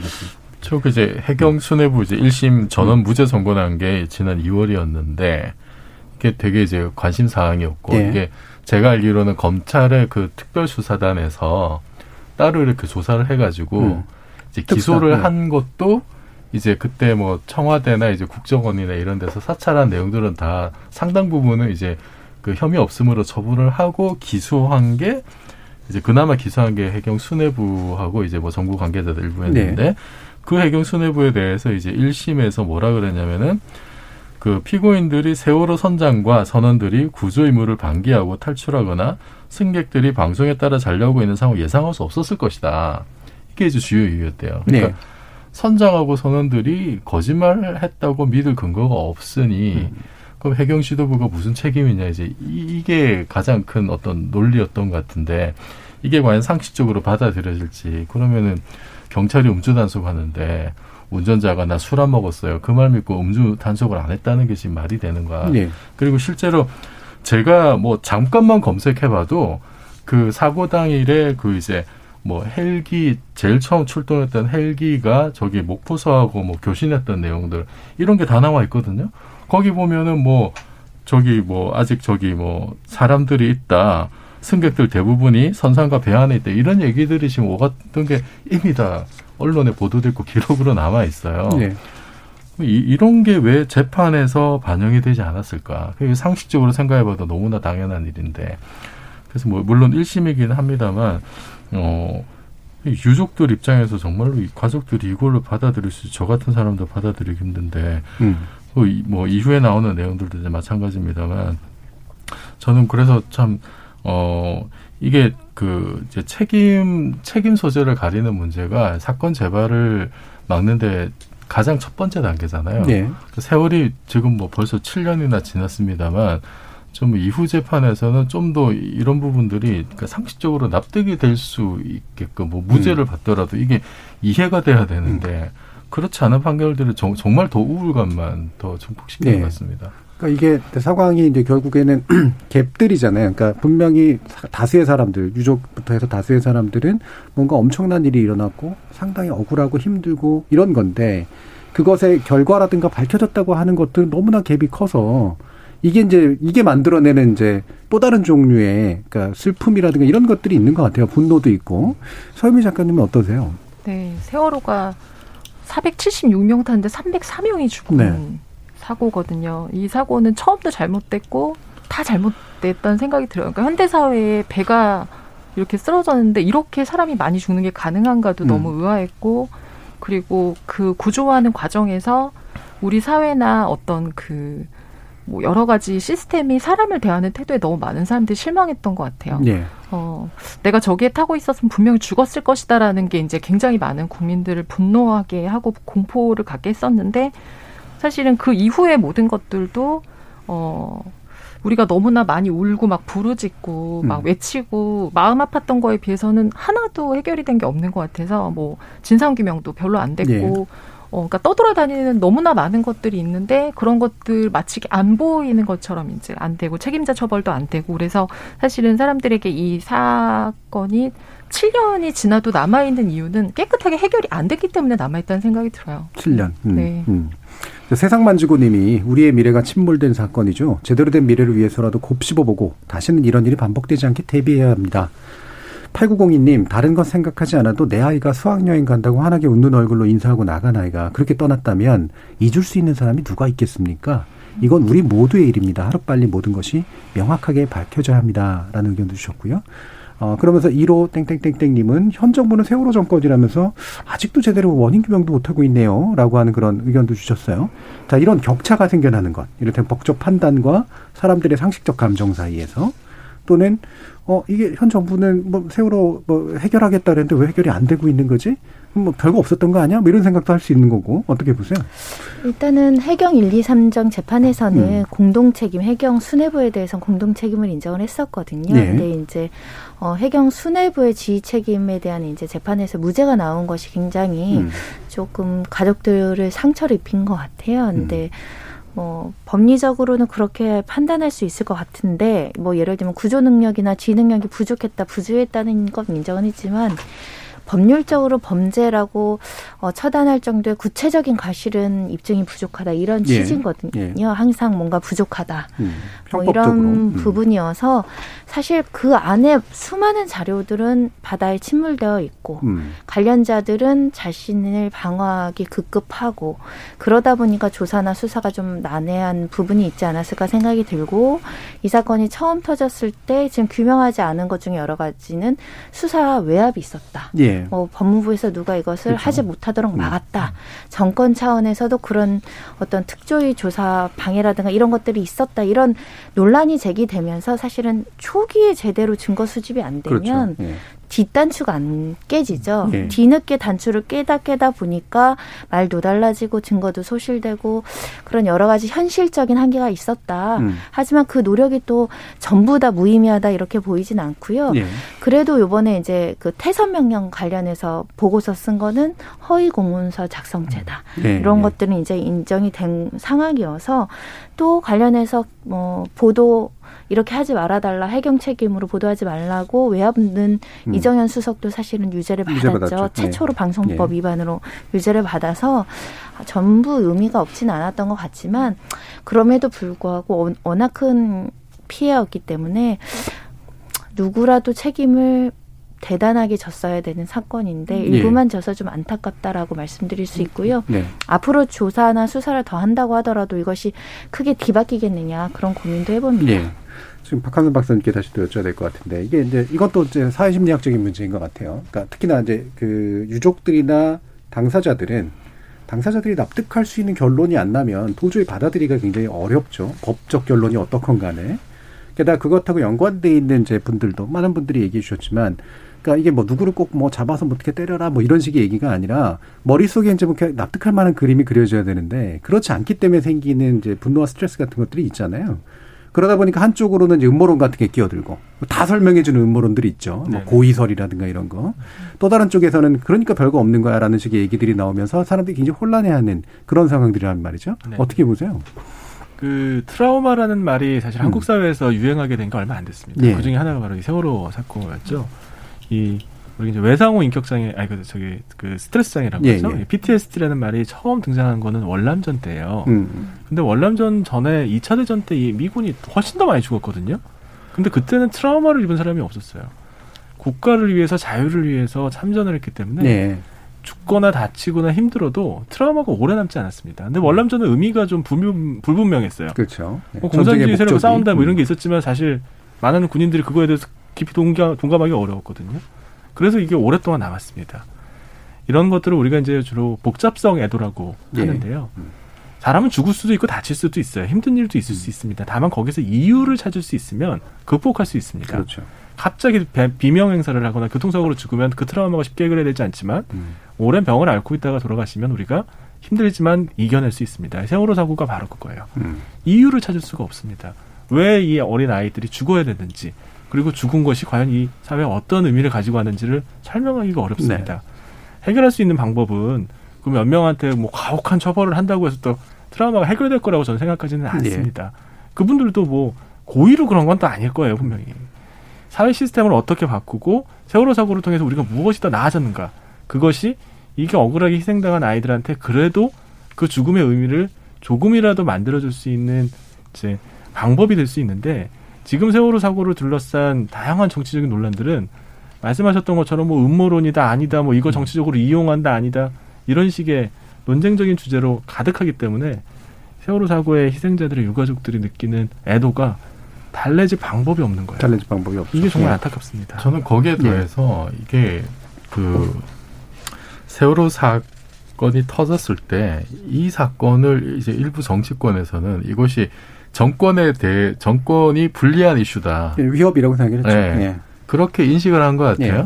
저 이제 해경 수뇌부 이제 1심 전원 무죄 선고 난 게 지난 2월이었는데 이게 되게 이제 관심 사항이었고 네. 이게 제가 알기로는 검찰의 그 특별수사단에서 따로 이렇게 조사를 해가지고 음. 이제 기소를 특사, 한 것도 이제 그때 뭐 청와대나 이제 국정원이나 이런 데서 사찰한 내용들은 다 상당 부분은 이제 그 혐의 없음으로 처분을 하고 기소한 게 이제 그나마 기소한 게 해경 수뇌부하고 이제 뭐 정부 관계자들 일부였는데 네. 그 해경 수뇌부에 대해서 이제 1심에서 뭐라 그랬냐면은 그 피고인들이 세월호 선장과 선원들이 구조 임무를 방기하고 탈출하거나 승객들이 방송에 따라 잔려고 있는 상황을 예상할 수 없었을 것이다. 이게 이제 주요 이유였대요. 그러니까 네. 선장하고 선원들이 거짓말을 했다고 믿을 근거가 없으니 음. 그럼 해경 지도부가 무슨 책임이냐 이제 이게 가장 큰 어떤 논리였던 것 같은데 이게 과연 상식적으로 받아들여질지 그러면은 경찰이 음주 단속하는데 운전자가 나 술 안 먹었어요. 그 말 믿고 음주 단속을 안 했다는 게 지금 말이 되는가. 네. 그리고 실제로 제가 뭐 잠깐만 검색해봐도 그 사고 당일에 그 이제 뭐 헬기 제일 처음 출동했던 헬기가 저기 목포서하고 뭐 교신했던 내용들 이런 게 다 나와 있거든요. 거기 보면은 뭐 저기 뭐 아직 저기 뭐 사람들이 있다. 승객들 대부분이 선상과 배 안에 있다. 이런 얘기들이 지금 오갔던 게 이미 다 언론에 보도됐고 기록으로 남아 있어요. 네. 이, 런 게 왜 재판에서 반영이 되지 않았을까? 상식적으로 생각해봐도 너무나 당연한 일인데. 그래서 뭐 물론 1심이긴 합니다만 어 유족들 입장에서 정말로 이 가족들이 이걸로 받아들일 수, 저 같은 사람도 받아들이기 힘든데, 음. 뭐, 뭐, 이후에 나오는 내용들도 이제 마찬가지입니다만, 저는 그래서 참, 어, 이게 그, 이제 책임, 책임 소재를 가리는 문제가 사건 재발을 막는데 가장 첫 번째 단계잖아요. 네. 그 세월이 지금 뭐 벌써 7년이나 지났습니다만, 좀 이후 재판에서는 좀 더 이런 부분들이 그러니까 상식적으로 납득이 될 수 있게끔 뭐 무죄를 음. 받더라도 이게 이해가 돼야 되는데 음. 그렇지 않은 판결들은 정, 말더 우울감만 더 증폭시키는 네. 것 같습니다. 그러니까 이게 상황이 이제 결국에는 갭들이잖아요. 그러니까 분명히 다수의 사람들, 유족부터 해서 다수의 사람들은 뭔가 엄청난 일이 일어났고 상당히 억울하고 힘들고 이런 건데 그것의 결과라든가 밝혀졌다고 하는 것들은 너무나 갭이 커서 이게 이제 이게 만들어내는 이제 또 다른 종류의 그러니까 슬픔이라든가 이런 것들이 있는 것 같아요. 분노도 있고. 서유미 작가님은 어떠세요? 네, 세월호가 476명 탔는데 304명이 죽은 네. 사고거든요. 이 사고는 처음도 잘못됐고 다 잘못됐다는 생각이 들어요. 그러니까 현대 사회에 배가 이렇게 쓰러졌는데 이렇게 사람이 많이 죽는 게 가능한가도 음. 너무 의아했고 그리고 그 구조하는 과정에서 우리 사회나 어떤 그 뭐 여러 가지 시스템이 사람을 대하는 태도에 너무 많은 사람들이 실망했던 것 같아요. 네. 어, 내가 저기에 타고 있었으면 분명히 죽었을 것이다라는 게 이제 굉장히 많은 국민들을 분노하게 하고 공포를 갖게 했었는데 사실은 그 이후의 모든 것들도 어 우리가 너무나 많이 울고 막 부르짖고 막 음. 외치고 마음 아팠던 거에 비해서는 하나도 해결이 된 게 없는 것 같아서 뭐 진상 규명도 별로 안 됐고 네. 어, 그러니까 떠돌아다니는 너무나 많은 것들이 있는데 그런 것들 마치 안 보이는 것처럼 이제 안 되고 책임자 처벌도 안 되고 그래서 사실은 사람들에게 이 사건이 7년이 지나도 남아 있는 이유는 깨끗하게 해결이 안 됐기 때문에 남아 있다는 생각이 들어요. 7년. 음, 네. 음. 세상 만지고님이 우리의 미래가 침몰된 사건이죠. 제대로 된 미래를 위해서라도 곱씹어보고 다시는 이런 일이 반복되지 않게 대비해야 합니다. 8902님, 다른 것 생각하지 않아도 내 아이가 수학여행 간다고 환하게 웃는 얼굴로 인사하고 나간 아이가 그렇게 떠났다면 잊을 수 있는 사람이 누가 있겠습니까? 이건 우리 모두의 일입니다. 하루빨리 모든 것이 명확하게 밝혀져야 합니다. 라는 의견도 주셨고요. 어, 그러면서 1호 땡땡땡땡님은 현 정부는 세월호 정권이라면서 아직도 제대로 원인 규명도 못하고 있네요. 라고 하는 그런 의견도 주셨어요. 자, 이런 격차가 생겨나는 것. 이를테면 법적 판단과 사람들의 상식적 감정 사이에서 또는 어 이게 현 정부는 뭐 세월호 뭐 해결하겠다 그랬는데 왜 해결이 안 되고 있는 거지? 뭐 별거 없었던 거 아니야? 뭐 이런 생각도 할 수 있는 거고 어떻게 보세요? 일단은 해경 1, 2, 3정 재판에서는 음. 공동 책임 해경 수뇌부에 대해서 공동 책임을 인정을 했었거든요. 네. 근데 이제 어 해경 수뇌부의 지휘 책임에 대한 이제 재판에서 무죄가 나온 것이 굉장히 음. 조금 가족들을 상처를 입힌 것 같아요. 근데 음. 뭐 법리적으로는 그렇게 판단할 수 있을 것 같은데 뭐 예를 들면 구조 능력이나 지 능력이 부족했다 부주했다는 것 인정은 했지만 법률적으로 범죄라고 어, 처단할 정도의 구체적인 과실은 입증이 부족하다 이런 예. 취지거든요. 예. 항상 뭔가 부족하다. 음, 뭐 이런 음. 부분이어서 사실 그 안에 수많은 자료들은 바다에 침몰되어 있고 음. 관련자들은 자신을 방어하기 급급하고 그러다 보니까 조사나 수사가 좀 난해한 부분이 있지 않았을까 생각이 들고 이 사건이 처음 터졌을 때 지금 규명하지 않은 것 중에 여러 가지는 수사 외압이 있었다. 예. 뭐 법무부에서 누가 이것을 그렇죠. 하지 못하도록 음. 막았다. 정권 차원에서도 그런 어떤 특조위 조사 방해라든가 이런 것들이 있었다. 이런 논란이 제기되면서 사실은 초기에 제대로 증거 수집이 안 되면 그렇죠. 예. 뒷단추가 안 깨지죠. 네. 뒤늦게 단추를 깨다 깨다 보니까 말도 달라지고 증거도 소실되고 그런 여러 가지 현실적인 한계가 있었다. 음. 하지만 그 노력이 또 전부 다 무의미하다 이렇게 보이진 않고요. 네. 그래도 요번에 이제 그 태선 명령 관련해서 보고서 쓴 거는 허위 공문서 작성죄다. 네. 이런 네. 것들은 이제 인정이 된 상황이어서 또 관련해서 뭐 보도 이렇게 하지 말아달라 해경 책임으로 보도하지 말라고 외압는 음. 이정현 수석도 사실은 유죄를 받았죠. 네. 최초로 방송법 네. 위반으로 유죄를 받아서 전부 의미가 없지는 않았던 것 같지만 그럼에도 불구하고 워낙 큰 피해였기 때문에 누구라도 책임을 대단하게 졌어야 되는 사건인데 예. 일부만 져서 좀 안타깝다라고 말씀드릴 수 있고요. 네. 앞으로 조사나 수사를 더 한다고 하더라도 이것이 크게 뒤바뀌겠느냐 그런 고민도 해봅니다. 예. 지금 박한선 박사님께 다시 또 여쭤야 될 것 같은데 이게 이제 이것도 이제 사회심리학적인 문제인 것 같아요. 그러니까 특히나 이제 그 유족들이나 당사자들은 당사자들이 납득할 수 있는 결론이 안 나면 도저히 받아들이기가 굉장히 어렵죠. 법적 결론이 어떻건 간에. 게다가 그것하고 연관돼 있는 이제 분들도 많은 분들이 얘기해 주셨지만 그러니까 이게 뭐 누구를 꼭 뭐 잡아서 뭐 어떻게 때려라 뭐 이런 식의 얘기가 아니라 머릿속에 이제 뭐 납득할 만한 그림이 그려져야 되는데 그렇지 않기 때문에 생기는 이제 분노와 스트레스 같은 것들이 있잖아요. 그러다 보니까 한쪽으로는 이제 음모론 같은 게 끼어들고 다 설명해주는 음모론들이 있죠. 뭐 고의설이라든가 이런 거. 또 다른 쪽에서는 그러니까 별거 없는 거야라는 식의 얘기들이 나오면서 사람들이 굉장히 혼란해하는 그런 상황들이란 말이죠. 네. 어떻게 보세요? 그 트라우마라는 말이 사실 음. 한국 사회에서 유행하게 된 게 얼마 안 됐습니다. 예. 그 중에 하나가 바로 이 세월호 사건이었죠. 이 우리 이제 외상후 인격장애 아니 그 저기 그 스트레스 장애라고 예, 하죠. 예. PTSD라는 말이 처음 등장한 거는 월남전 때예요. 음. 근데 월남전 전에 2차 대전 때 이 미군이 훨씬 더 많이 죽었거든요. 근데 그때는 트라우마를 입은 사람이 없었어요. 국가를 위해서 자유를 위해서 참전을 했기 때문에 네. 죽거나 다치거나 힘들어도 트라우마가 오래 남지 않았습니다. 근데 월남전은 의미가 좀 불분, 불분명했어요. 그렇죠. 네. 뭐 공산주의 세력과 싸운다 뭐 이런 게 있었지만 사실 많은 군인들이 그거에 대해서 깊이 동감, 동감하기 어려웠거든요. 그래서 이게 오랫동안 남았습니다. 이런 것들을 우리가 이제 주로 복잡성 애도라고 예. 하는데요. 음. 사람은 죽을 수도 있고 다칠 수도 있어요. 힘든 일도 있을 음. 수 있습니다. 다만 거기서 이유를 찾을 수 있으면 극복할 수 있습니다. 그렇죠. 갑자기 비명 행사를 하거나 교통사고로 죽으면 그 트라우마가 쉽게 해결해야 되지 않지만 음. 오랜 병을 앓고 있다가 돌아가시면 우리가 힘들지만 이겨낼 수 있습니다. 세월호 사고가 바로 그거예요. 음. 이유를 찾을 수가 없습니다. 왜 이 어린 아이들이 죽어야 되는지 그리고 죽은 것이 과연 이 사회에 어떤 의미를 가지고 왔는지를 설명하기가 어렵습니다. 네. 해결할 수 있는 방법은 그 몇 명한테 뭐 가혹한 처벌을 한다고 해서 또 트라우마가 해결될 거라고 저는 생각하지는 네. 않습니다. 네. 그분들도 뭐 고의로 그런 건 또 아닐 거예요, 분명히. 사회 시스템을 어떻게 바꾸고 세월호 사고를 통해서 우리가 무엇이 더 나아졌는가. 그것이 이게 억울하게 희생당한 아이들한테 그래도 그 죽음의 의미를 조금이라도 만들어줄 수 있는 이제 방법이 될 수 있는데 지금 세월호 사고를 둘러싼 다양한 정치적인 논란들은 말씀하셨던 것처럼 뭐 음모론이다 아니다 뭐 이거 음. 정치적으로 이용한다 아니다 이런 식의 논쟁적인 주제로 가득하기 때문에 세월호 사고의 희생자들의 유가족들이 느끼는 애도가 달래질 방법이 없는 거예요. 달래질 방법이 없죠. 이게 정말 예. 안타깝습니다. 저는 거기에 예. 더해서 예. 이게 그 세월호 사건이 터졌을 때 이 사건을 이제 일부 정치권에서는 이것이 정권에 대해 정권이 불리한 이슈다. 예, 위협이라고 생각했죠. 네. 예. 그렇게 인식을 한 것 같아요. 예.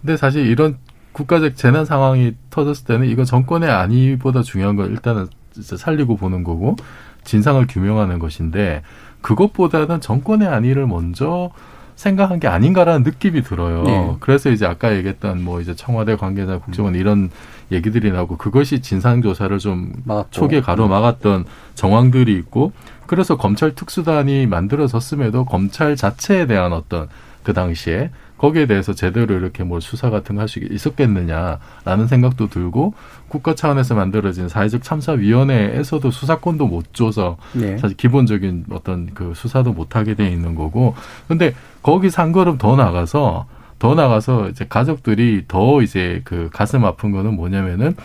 근데 사실 이런 국가적 재난 상황이 터졌을 때는 이거 정권의 안위보다 중요한 건 일단은 살리고 보는 거고 진상을 규명하는 것인데 그것보다는 정권의 안위를 먼저 생각한 게 아닌가라는 느낌이 들어요. 네. 그래서 이제 아까 얘기했던 뭐 이제 청와대 관계자 국정원 음. 이런 얘기들이 나오고 그것이 진상 조사를 좀 막았고. 초기에 가로막았던 정황들이 있고 그래서 검찰 특수단이 만들어졌음에도 검찰 자체에 대한 어떤 그 당시에 거기에 대해서 제대로 이렇게 뭘 수사 같은 거 할 수 있었겠느냐라는 생각도 들고 국가 차원에서 만들어진 사회적 참사위원회에서도 수사권도 못 줘서 네. 사실 기본적인 어떤 그 수사도 못 하게 돼 있는 거고 근데 거기서 한 걸음 더 나가서 더 나가서 이제 가족들이 더 이제 그 가슴 아픈 거는 뭐냐면은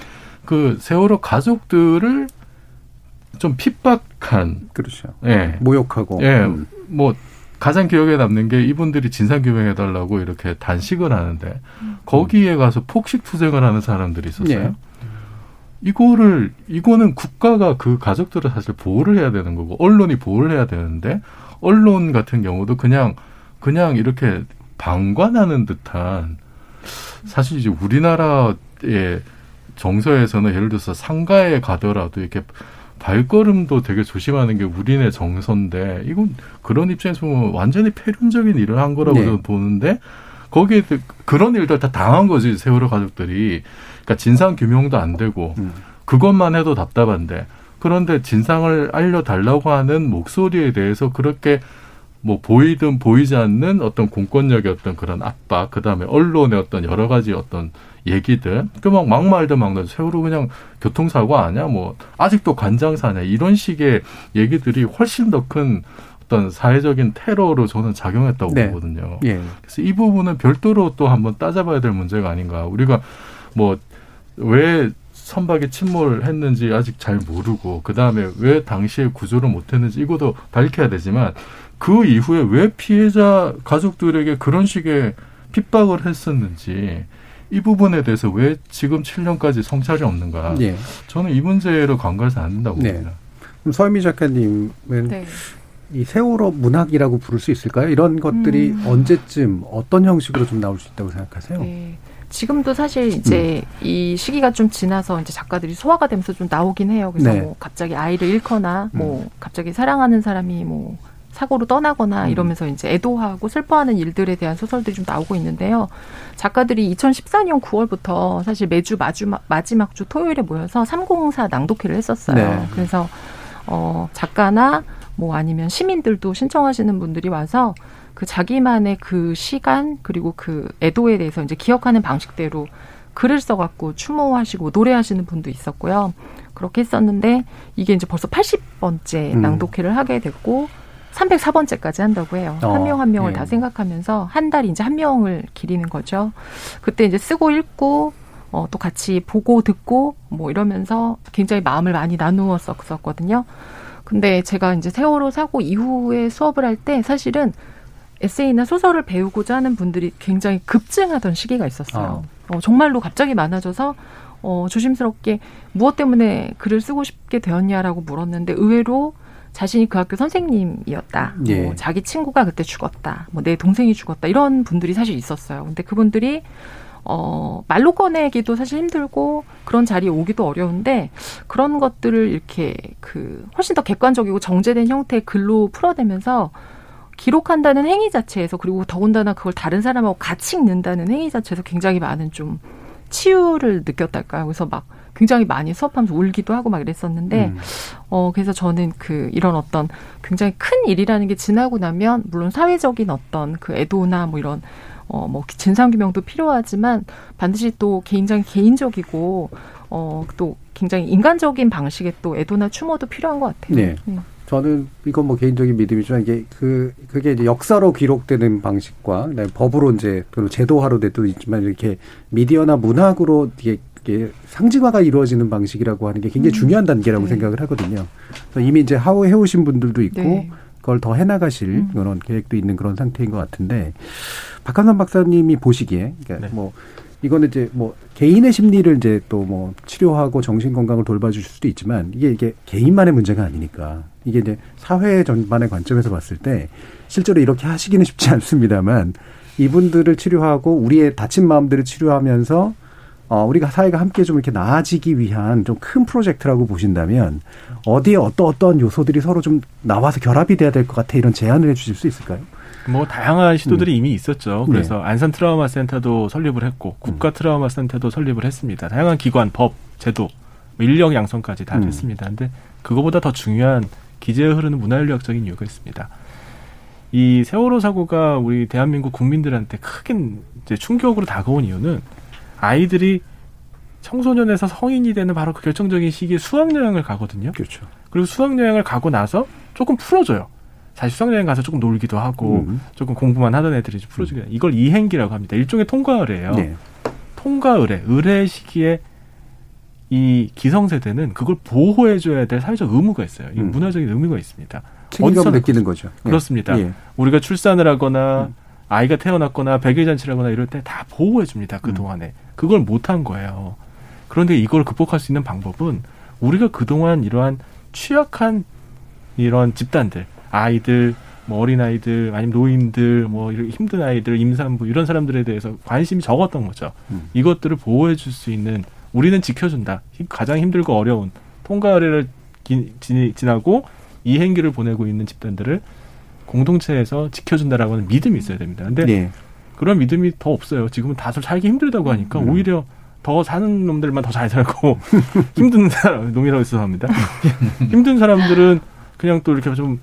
그 세월호 가족들을 좀 핍박한 그렇죠. 예. 모욕하고 예. 음. 뭐 가장 기억에 남는 게 이분들이 진상 규명해 달라고 이렇게 단식을 하는데 음. 거기에 가서 폭식 투쟁을 하는 사람들이 있었어요. 예. 이거를 이거는 국가가 그 가족들을 사실 보호를 해야 되는 거고 언론이 보호를 해야 되는데 언론 같은 경우도 그냥 그냥 이렇게 방관하는 듯한 사실 이제 우리나라의 정서에서는 예를 들어서 상가에 가더라도 이렇게 발걸음도 되게 조심하는 게 우리네 정서인데 이건 그런 입장에서 보면 완전히 폐륜적인 일을 한 거라고 네. 보는데 거기에 그런 일들 다 당한 거지 세월호 가족들이 그러니까 진상 규명도 안 되고 음. 그것만 해도 답답한데 그런데 진상을 알려달라고 하는 목소리에 대해서 그렇게 뭐 보이든 보이지 않는 어떤 공권력의 어떤 그런 압박, 그 다음에 언론의 어떤 여러 가지 어떤 얘기들, 그막 막말도 막는 세월호 그냥 교통사고 아니야, 뭐 아직도 관장사냐 이런 식의 얘기들이 훨씬 더 큰 어떤 사회적인 테러로 저는 작용했다고 네. 보거든요. 예. 그래서 이 부분은 별도로 또 한번 따져봐야 될 문제가 아닌가. 우리가 뭐왜 선박에 침몰했는지 아직 잘 모르고 그 다음에 왜 당시에 구조를 못했는지 이것도 밝혀야 되지만 그 이후에 왜 피해자 가족들에게 그런 식의 핍박을 했었는지 이 부분에 대해서 왜 지금 7년까지 성찰이 없는가? 네. 저는 이 문제를 간과해서 안 된다고 네. 봅니다. 그럼 서현미 작가님은 네. 이 세월호 문학이라고 부를 수 있을까요? 이런 것들이 음. 언제쯤 어떤 형식으로 좀 나올 수 있다고 생각하세요? 네. 지금도 사실 이제 음. 이 시기가 좀 지나서 이제 작가들이 소화가 되면서 좀 나오긴 해요. 그래서 네. 뭐 갑자기 아이를 잃거나 뭐 음. 갑자기 사랑하는 사람이 뭐 사고로 떠나거나 음. 이러면서 이제 애도하고 슬퍼하는 일들에 대한 소설들이 좀 나오고 있는데요. 작가들이 2014년 9월부터 사실 매주 마주, 마지막 주 토요일에 모여서 304 낭독회를 했었어요. 네. 그래서 어 작가나 뭐 아니면 시민들도 신청하시는 분들이 와서 그 자기만의 그 시간 그리고 그 애도에 대해서 이제 기억하는 방식대로 글을 써갖고 추모하시고 노래하시는 분도 있었고요. 그렇게 했었는데 이게 이제 벌써 80번째 음. 낭독회를 하게 됐고 304번째까지 한다고 해요. 어, 한명 한 명을 예. 다 생각하면서 한 달 이제 한 명을 기리는 거죠. 그때 이제 쓰고 읽고 어, 또 같이 보고 듣고 뭐 이러면서 굉장히 마음을 많이 나누었었거든요. 근데 제가 이제 세월호 사고 이후에 수업을 할 때 사실은 에세이나 소설을 배우고자 하는 분들이 굉장히 급증하던 시기가 있었어요. 어. 어, 정말로 갑자기 많아져서 어, 조심스럽게 무엇 때문에 글을 쓰고 싶게 되었냐라고 물었는데 의외로 자신이 그 학교 선생님이었다. 뭐 예. 뭐 자기 친구가 그때 죽었다. 뭐 내 동생이 죽었다. 이런 분들이 사실 있었어요. 근데 그분들이 어, 말로 꺼내기도 사실 힘들고 그런 자리에 오기도 어려운데 그런 것들을 이렇게 그 훨씬 더 객관적이고 정제된 형태의 글로 풀어내면서 기록한다는 행위 자체에서 그리고 더군다나 그걸 다른 사람하고 같이 읽는다는 행위 자체에서 굉장히 많은 좀 치유를 느꼈달까요. 그래서 막 굉장히 많이 수업하면서 울기도 하고 막 이랬었는데 음. 어 그래서 저는 그 이런 어떤 굉장히 큰 일이라는 게 지나고 나면 물론 사회적인 어떤 그 애도나 뭐 이런 어 뭐 진상 규명도 필요하지만 반드시 또 개인적인 개인적이고 어또 굉장히 인간적인 방식의 또 애도나 추모도 필요한 것 같아요. 네. 네. 저는 이건 뭐 개인적인 믿음이지만 이게 그 그게 이제 역사로 기록되는 방식과 법으로 이제 제도화로 돼도 있지만 이렇게 미디어나 문학으로 이게 상징화가 이루어지는 방식이라고 하는 게 굉장히 음. 중요한 단계라고 네. 생각을 하거든요. 그래서 이미 이제 하고 해오신 분들도 있고 네. 그걸 더 해나가실 음. 그런 계획도 있는 그런 상태인 것 같은데 박한선 박사님이 보시기에 그러니까 네. 뭐 이거는 이제 뭐 개인의 심리를 이제 또 뭐 치료하고 정신 건강을 돌봐주실 수도 있지만 이게 이게 개인만의 문제가 아니니까 이게 이제 사회 전반의 관점에서 봤을 때 실제로 이렇게 하시기는 쉽지 않습니다만 이분들을 치료하고 우리의 다친 마음들을 치료하면서 어, 우리가 사회가 함께 좀 이렇게 나아지기 위한 좀 큰 프로젝트라고 보신다면 어디에 어떤 어떤 요소들이 서로 좀 나와서 결합이 돼야 될 것 같아 이런 제안을 해주실 수 있을까요? 뭐 다양한 시도들이 음. 이미 있었죠. 그래서 네. 안산 트라우마 센터도 설립을 했고 국가 음. 트라우마 센터도 설립을 했습니다. 다양한 기관, 법, 제도, 뭐 인력 양성까지 다 음. 됐습니다. 근데 그거보다 더 중요한 기재에 흐르는 문화인력적인 이유가 있습니다. 이 세월호 사고가 우리 대한민국 국민들한테 크게 이제 충격으로 다가온 이유는 아이들이 청소년에서 성인이 되는 바로 그 결정적인 시기에 수학여행을 가거든요. 그렇죠. 그리고 수학여행을 가고 나서 조금 풀어줘요. 사실 수학여행 가서 조금 놀기도 하고 음. 조금 공부만 하던 애들이 좀 풀어주게 음. 이걸 이행기라고 합니다. 일종의 통과 의례예요. 네. 통과 의례, 의례 시기에 이 기성세대는 그걸 보호해줘야 될 사회적 의무가 있어요. 이 음. 문화적인 의무가 있습니다. 책임감을 느끼는 거죠. 예. 그렇습니다. 예. 우리가 출산을 하거나 음. 아이가 태어났거나 백일 잔치라거나 이럴 때 다 보호해 줍니다. 그 음. 동안에 그걸 못한 거예요. 그런데 이걸 극복할 수 있는 방법은 우리가 그 동안 이러한 취약한 이런 집단들, 아이들, 뭐 어린 아이들, 아니면 노인들, 뭐 이런 힘든 아이들, 임산부 이런 사람들에 대해서 관심이 적었던 거죠. 음. 이것들을 보호해 줄 수 있는 우리는 지켜준다. 가장 힘들고 어려운 통과 의례를 지나고 이행기를 보내고 있는 집단들을 공동체에서 지켜준다라고 하는 믿음이 있어야 됩니다. 근데 네. 그런 믿음이 더 없어요. 지금은 다들 살기 힘들다고 하니까 음. 오히려 더 사는 놈들만 더 잘 살고 힘든 사람 농이라고 있어 합니다. 힘든 사람들은 그냥 또 이렇게 좀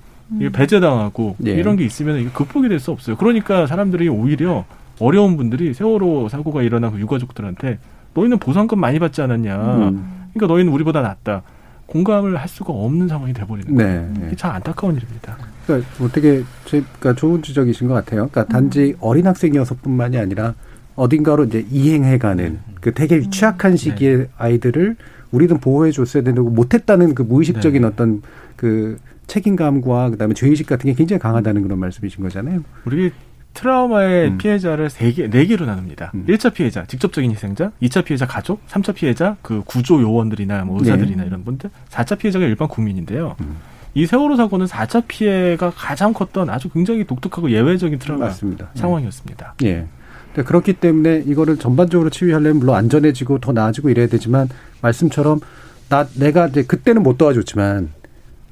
배제당하고 네. 이런 게 있으면 이게 극복이 될 수 없어요. 그러니까 사람들이 오히려 어려운 분들이 세월호 사고가 일어나고 유가족들한테 너희는 보상금 많이 받지 않았냐. 음. 그러니까 너희는 우리보다 낫다. 공감을 할 수가 없는 상황이 돼버리는 거예요. 네. 참 안타까운 일입니다. 그러니까 어떻게 그러니까 좋은 지적이신 것 같아요. 그러니까 단지 음. 어린 학생이어서뿐만이 아니라 어딘가로 이제 이행해가는 그 되게 음. 취약한 시기에 네. 아이들을 우리는 보호해 줬어야 되는데 못했다는 그 무의식적인 네. 어떤 그 책임감과 그다음에 죄의식 같은 게 굉장히 강하다는 그런 말씀이신 거잖아요. 우리 트라우마의 음. 피해자를 세 개, 네 개로 나눕니다. 음. 1차 피해자, 직접적인 희생자, 2차 피해자 가족, 3차 피해자 그 구조 요원들이나 뭐 의사들이나 네. 이런 분들, 4차 피해자가 일반 국민인데요. 음. 이 세월호 사고는 4차 피해가 가장 컸던 아주 굉장히 독특하고 예외적인 트라우마 맞습니다. 네. 상황이었습니다. 예. 네. 그렇기 때문에 이거를 전반적으로 치유하려면 물론 안전해지고 더 나아지고 이래야 되지만 말씀처럼 나 내가 이제 그때는 못 도와줬지만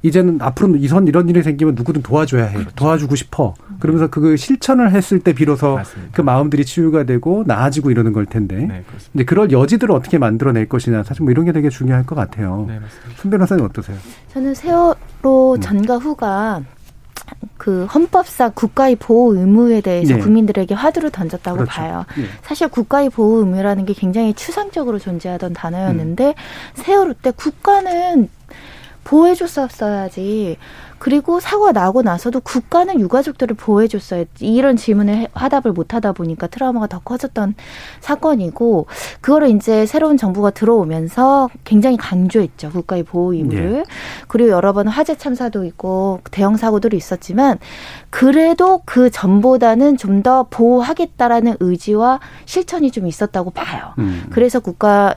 이제는 앞으로 이선 이런 일이 생기면 누구든 도와줘야 해. 그렇죠. 도와주고 싶어. 그러면서 그 실천을 했을 때 비로소 맞습니다. 그 마음들이 치유가 되고 나아지고 이러는 걸 텐데. 네, 이제 그럴 여지들을 어떻게 만들어낼 것이냐. 사실 뭐 이런 게 되게 중요할 것 같아요. 네, 맞습니다. 손 변호사님 어떠세요? 저는 세월호 음. 전과 후가 그 헌법상 국가의 보호 의무에 대해서 네. 국민들에게 화두를 던졌다고 그렇죠. 봐요. 네. 사실 국가의 보호 의무라는 게 굉장히 추상적으로 존재하던 단어였는데 음. 세월호 때 국가는 보호해줬었어야지. 그리고 사고가 나고 나서도 국가는 유가족들을 보호해줬어야 이런 질문을 화답을 못하다 보니까 트라우마가 더 커졌던 사건이고 그거를 이제 새로운 정부가 들어오면서 굉장히 강조했죠 국가의 보호 의무를 네. 그리고 여러 번 화재 참사도 있고 대형 사고들이 있었지만 그래도 그 전보다는 좀 더 보호하겠다라는 의지와 실천이 좀 있었다고 봐요. 음. 그래서 국가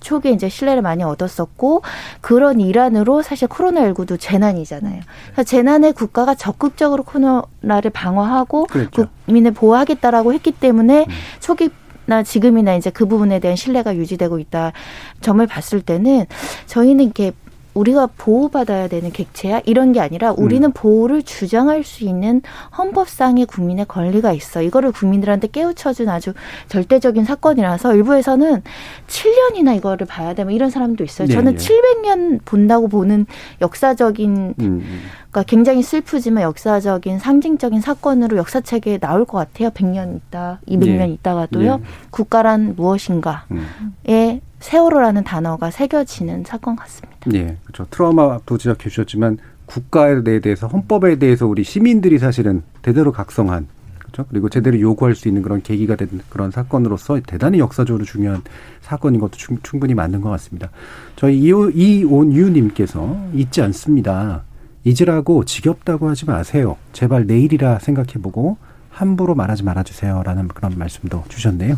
초기에 이제 신뢰를 많이 얻었었고 그런 일환으로 사실 코로나19도 재난이잖아요. 재난에 국가가 적극적으로 코로나를 방어하고 그랬죠. 국민을 보호하겠다라고 했기 때문에 음. 초기 나 지금이나 이제 그 부분에 대한 신뢰가 유지되고 있다 점을 봤을 때는 저희는 이렇게 우리가 보호받아야 되는 객체야 이런 게 아니라 우리는 음. 보호를 주장할 수 있는 헌법상의 국민의 권리가 있어. 이거를 국민들한테 깨우쳐준 아주 절대적인 사건이라서 일부에서는 7년이나 이거를 봐야 되면 이런 사람도 있어요. 네, 저는 네. 700년 본다고 보는 역사적인 음. 음. 그러니까 굉장히 슬프지만 역사적인 상징적인 사건으로 역사책에 나올 것 같아요. 100년 있다, 200년 네. 있다가도요. 네. 국가란 무엇인가에 음. 세월호라는 단어가 새겨지는 사건 같습니다. 예, 그렇죠. 트라우마도 지적해 주셨지만 국가에 대해서 헌법에 대해서 우리 시민들이 사실은 대대로 각성한 그렇죠. 그리고 제대로 요구할 수 있는 그런 계기가 된 그런 사건으로서 대단히 역사적으로 중요한 사건인 것도 충분히 맞는 것 같습니다. 저희 이온유님께서 잊지 않습니다. 잊으라고 지겹다고 하지 마세요. 제발 내 일이라 생각해보고 함부로 말하지 말아주세요라는 그런 말씀도 주셨네요.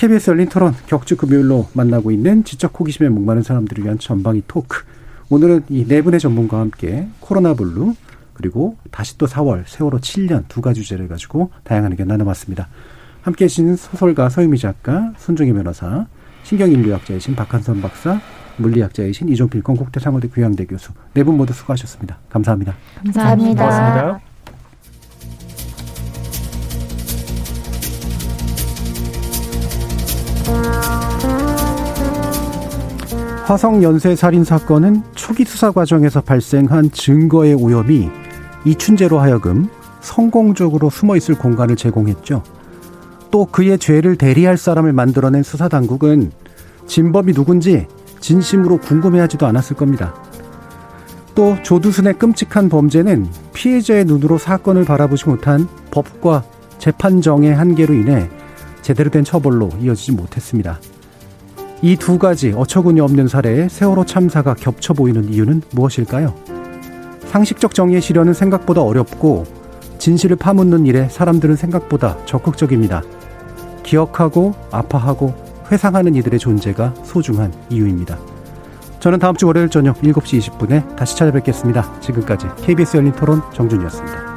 KBS 열린 토론 격주 금요일로 만나고 있는 지적 호기심에 목마른 사람들을 위한 전방위 토크. 오늘은 이 네 분의 전문가와 함께 코로나 블루 그리고 다시 또 4월 세월호 7년 두 가지 주제를 가지고 다양한 의견 나눠봤습니다. 함께 해주신 소설가 서유미 작가, 손종희 변호사, 신경인류학자이신 박한선 박사, 물리학자이신 이종필 건국대 상호대 교양대 교수 네 분 모두 수고하셨습니다. 감사합니다. 감사합니다. 고맙습니다. 화성 연쇄 살인 사건은 초기 수사 과정에서 발생한 증거의 오염이 이춘재로 하여금 성공적으로 숨어 있을 공간을 제공했죠. 또 그의 죄를 대리할 사람을 만들어낸 수사 당국은 진범이 누군지 진심으로 궁금해하지도 않았을 겁니다. 또 조두순의 끔찍한 범죄는 피해자의 눈으로 사건을 바라보지 못한 법과 재판정의 한계로 인해 제대로 된 처벌로 이어지지 못했습니다. 이 두 가지 어처구니 없는 사례에 세월호 참사가 겹쳐 보이는 이유는 무엇일까요? 상식적 정의의 실현은 생각보다 어렵고 진실을 파묻는 일에 사람들은 생각보다 적극적입니다. 기억하고 아파하고 회상하는 이들의 존재가 소중한 이유입니다. 저는 다음 주 월요일 저녁 7시 20분에 다시 찾아뵙겠습니다. 지금까지 KBS 열린 토론 정준이었습니다.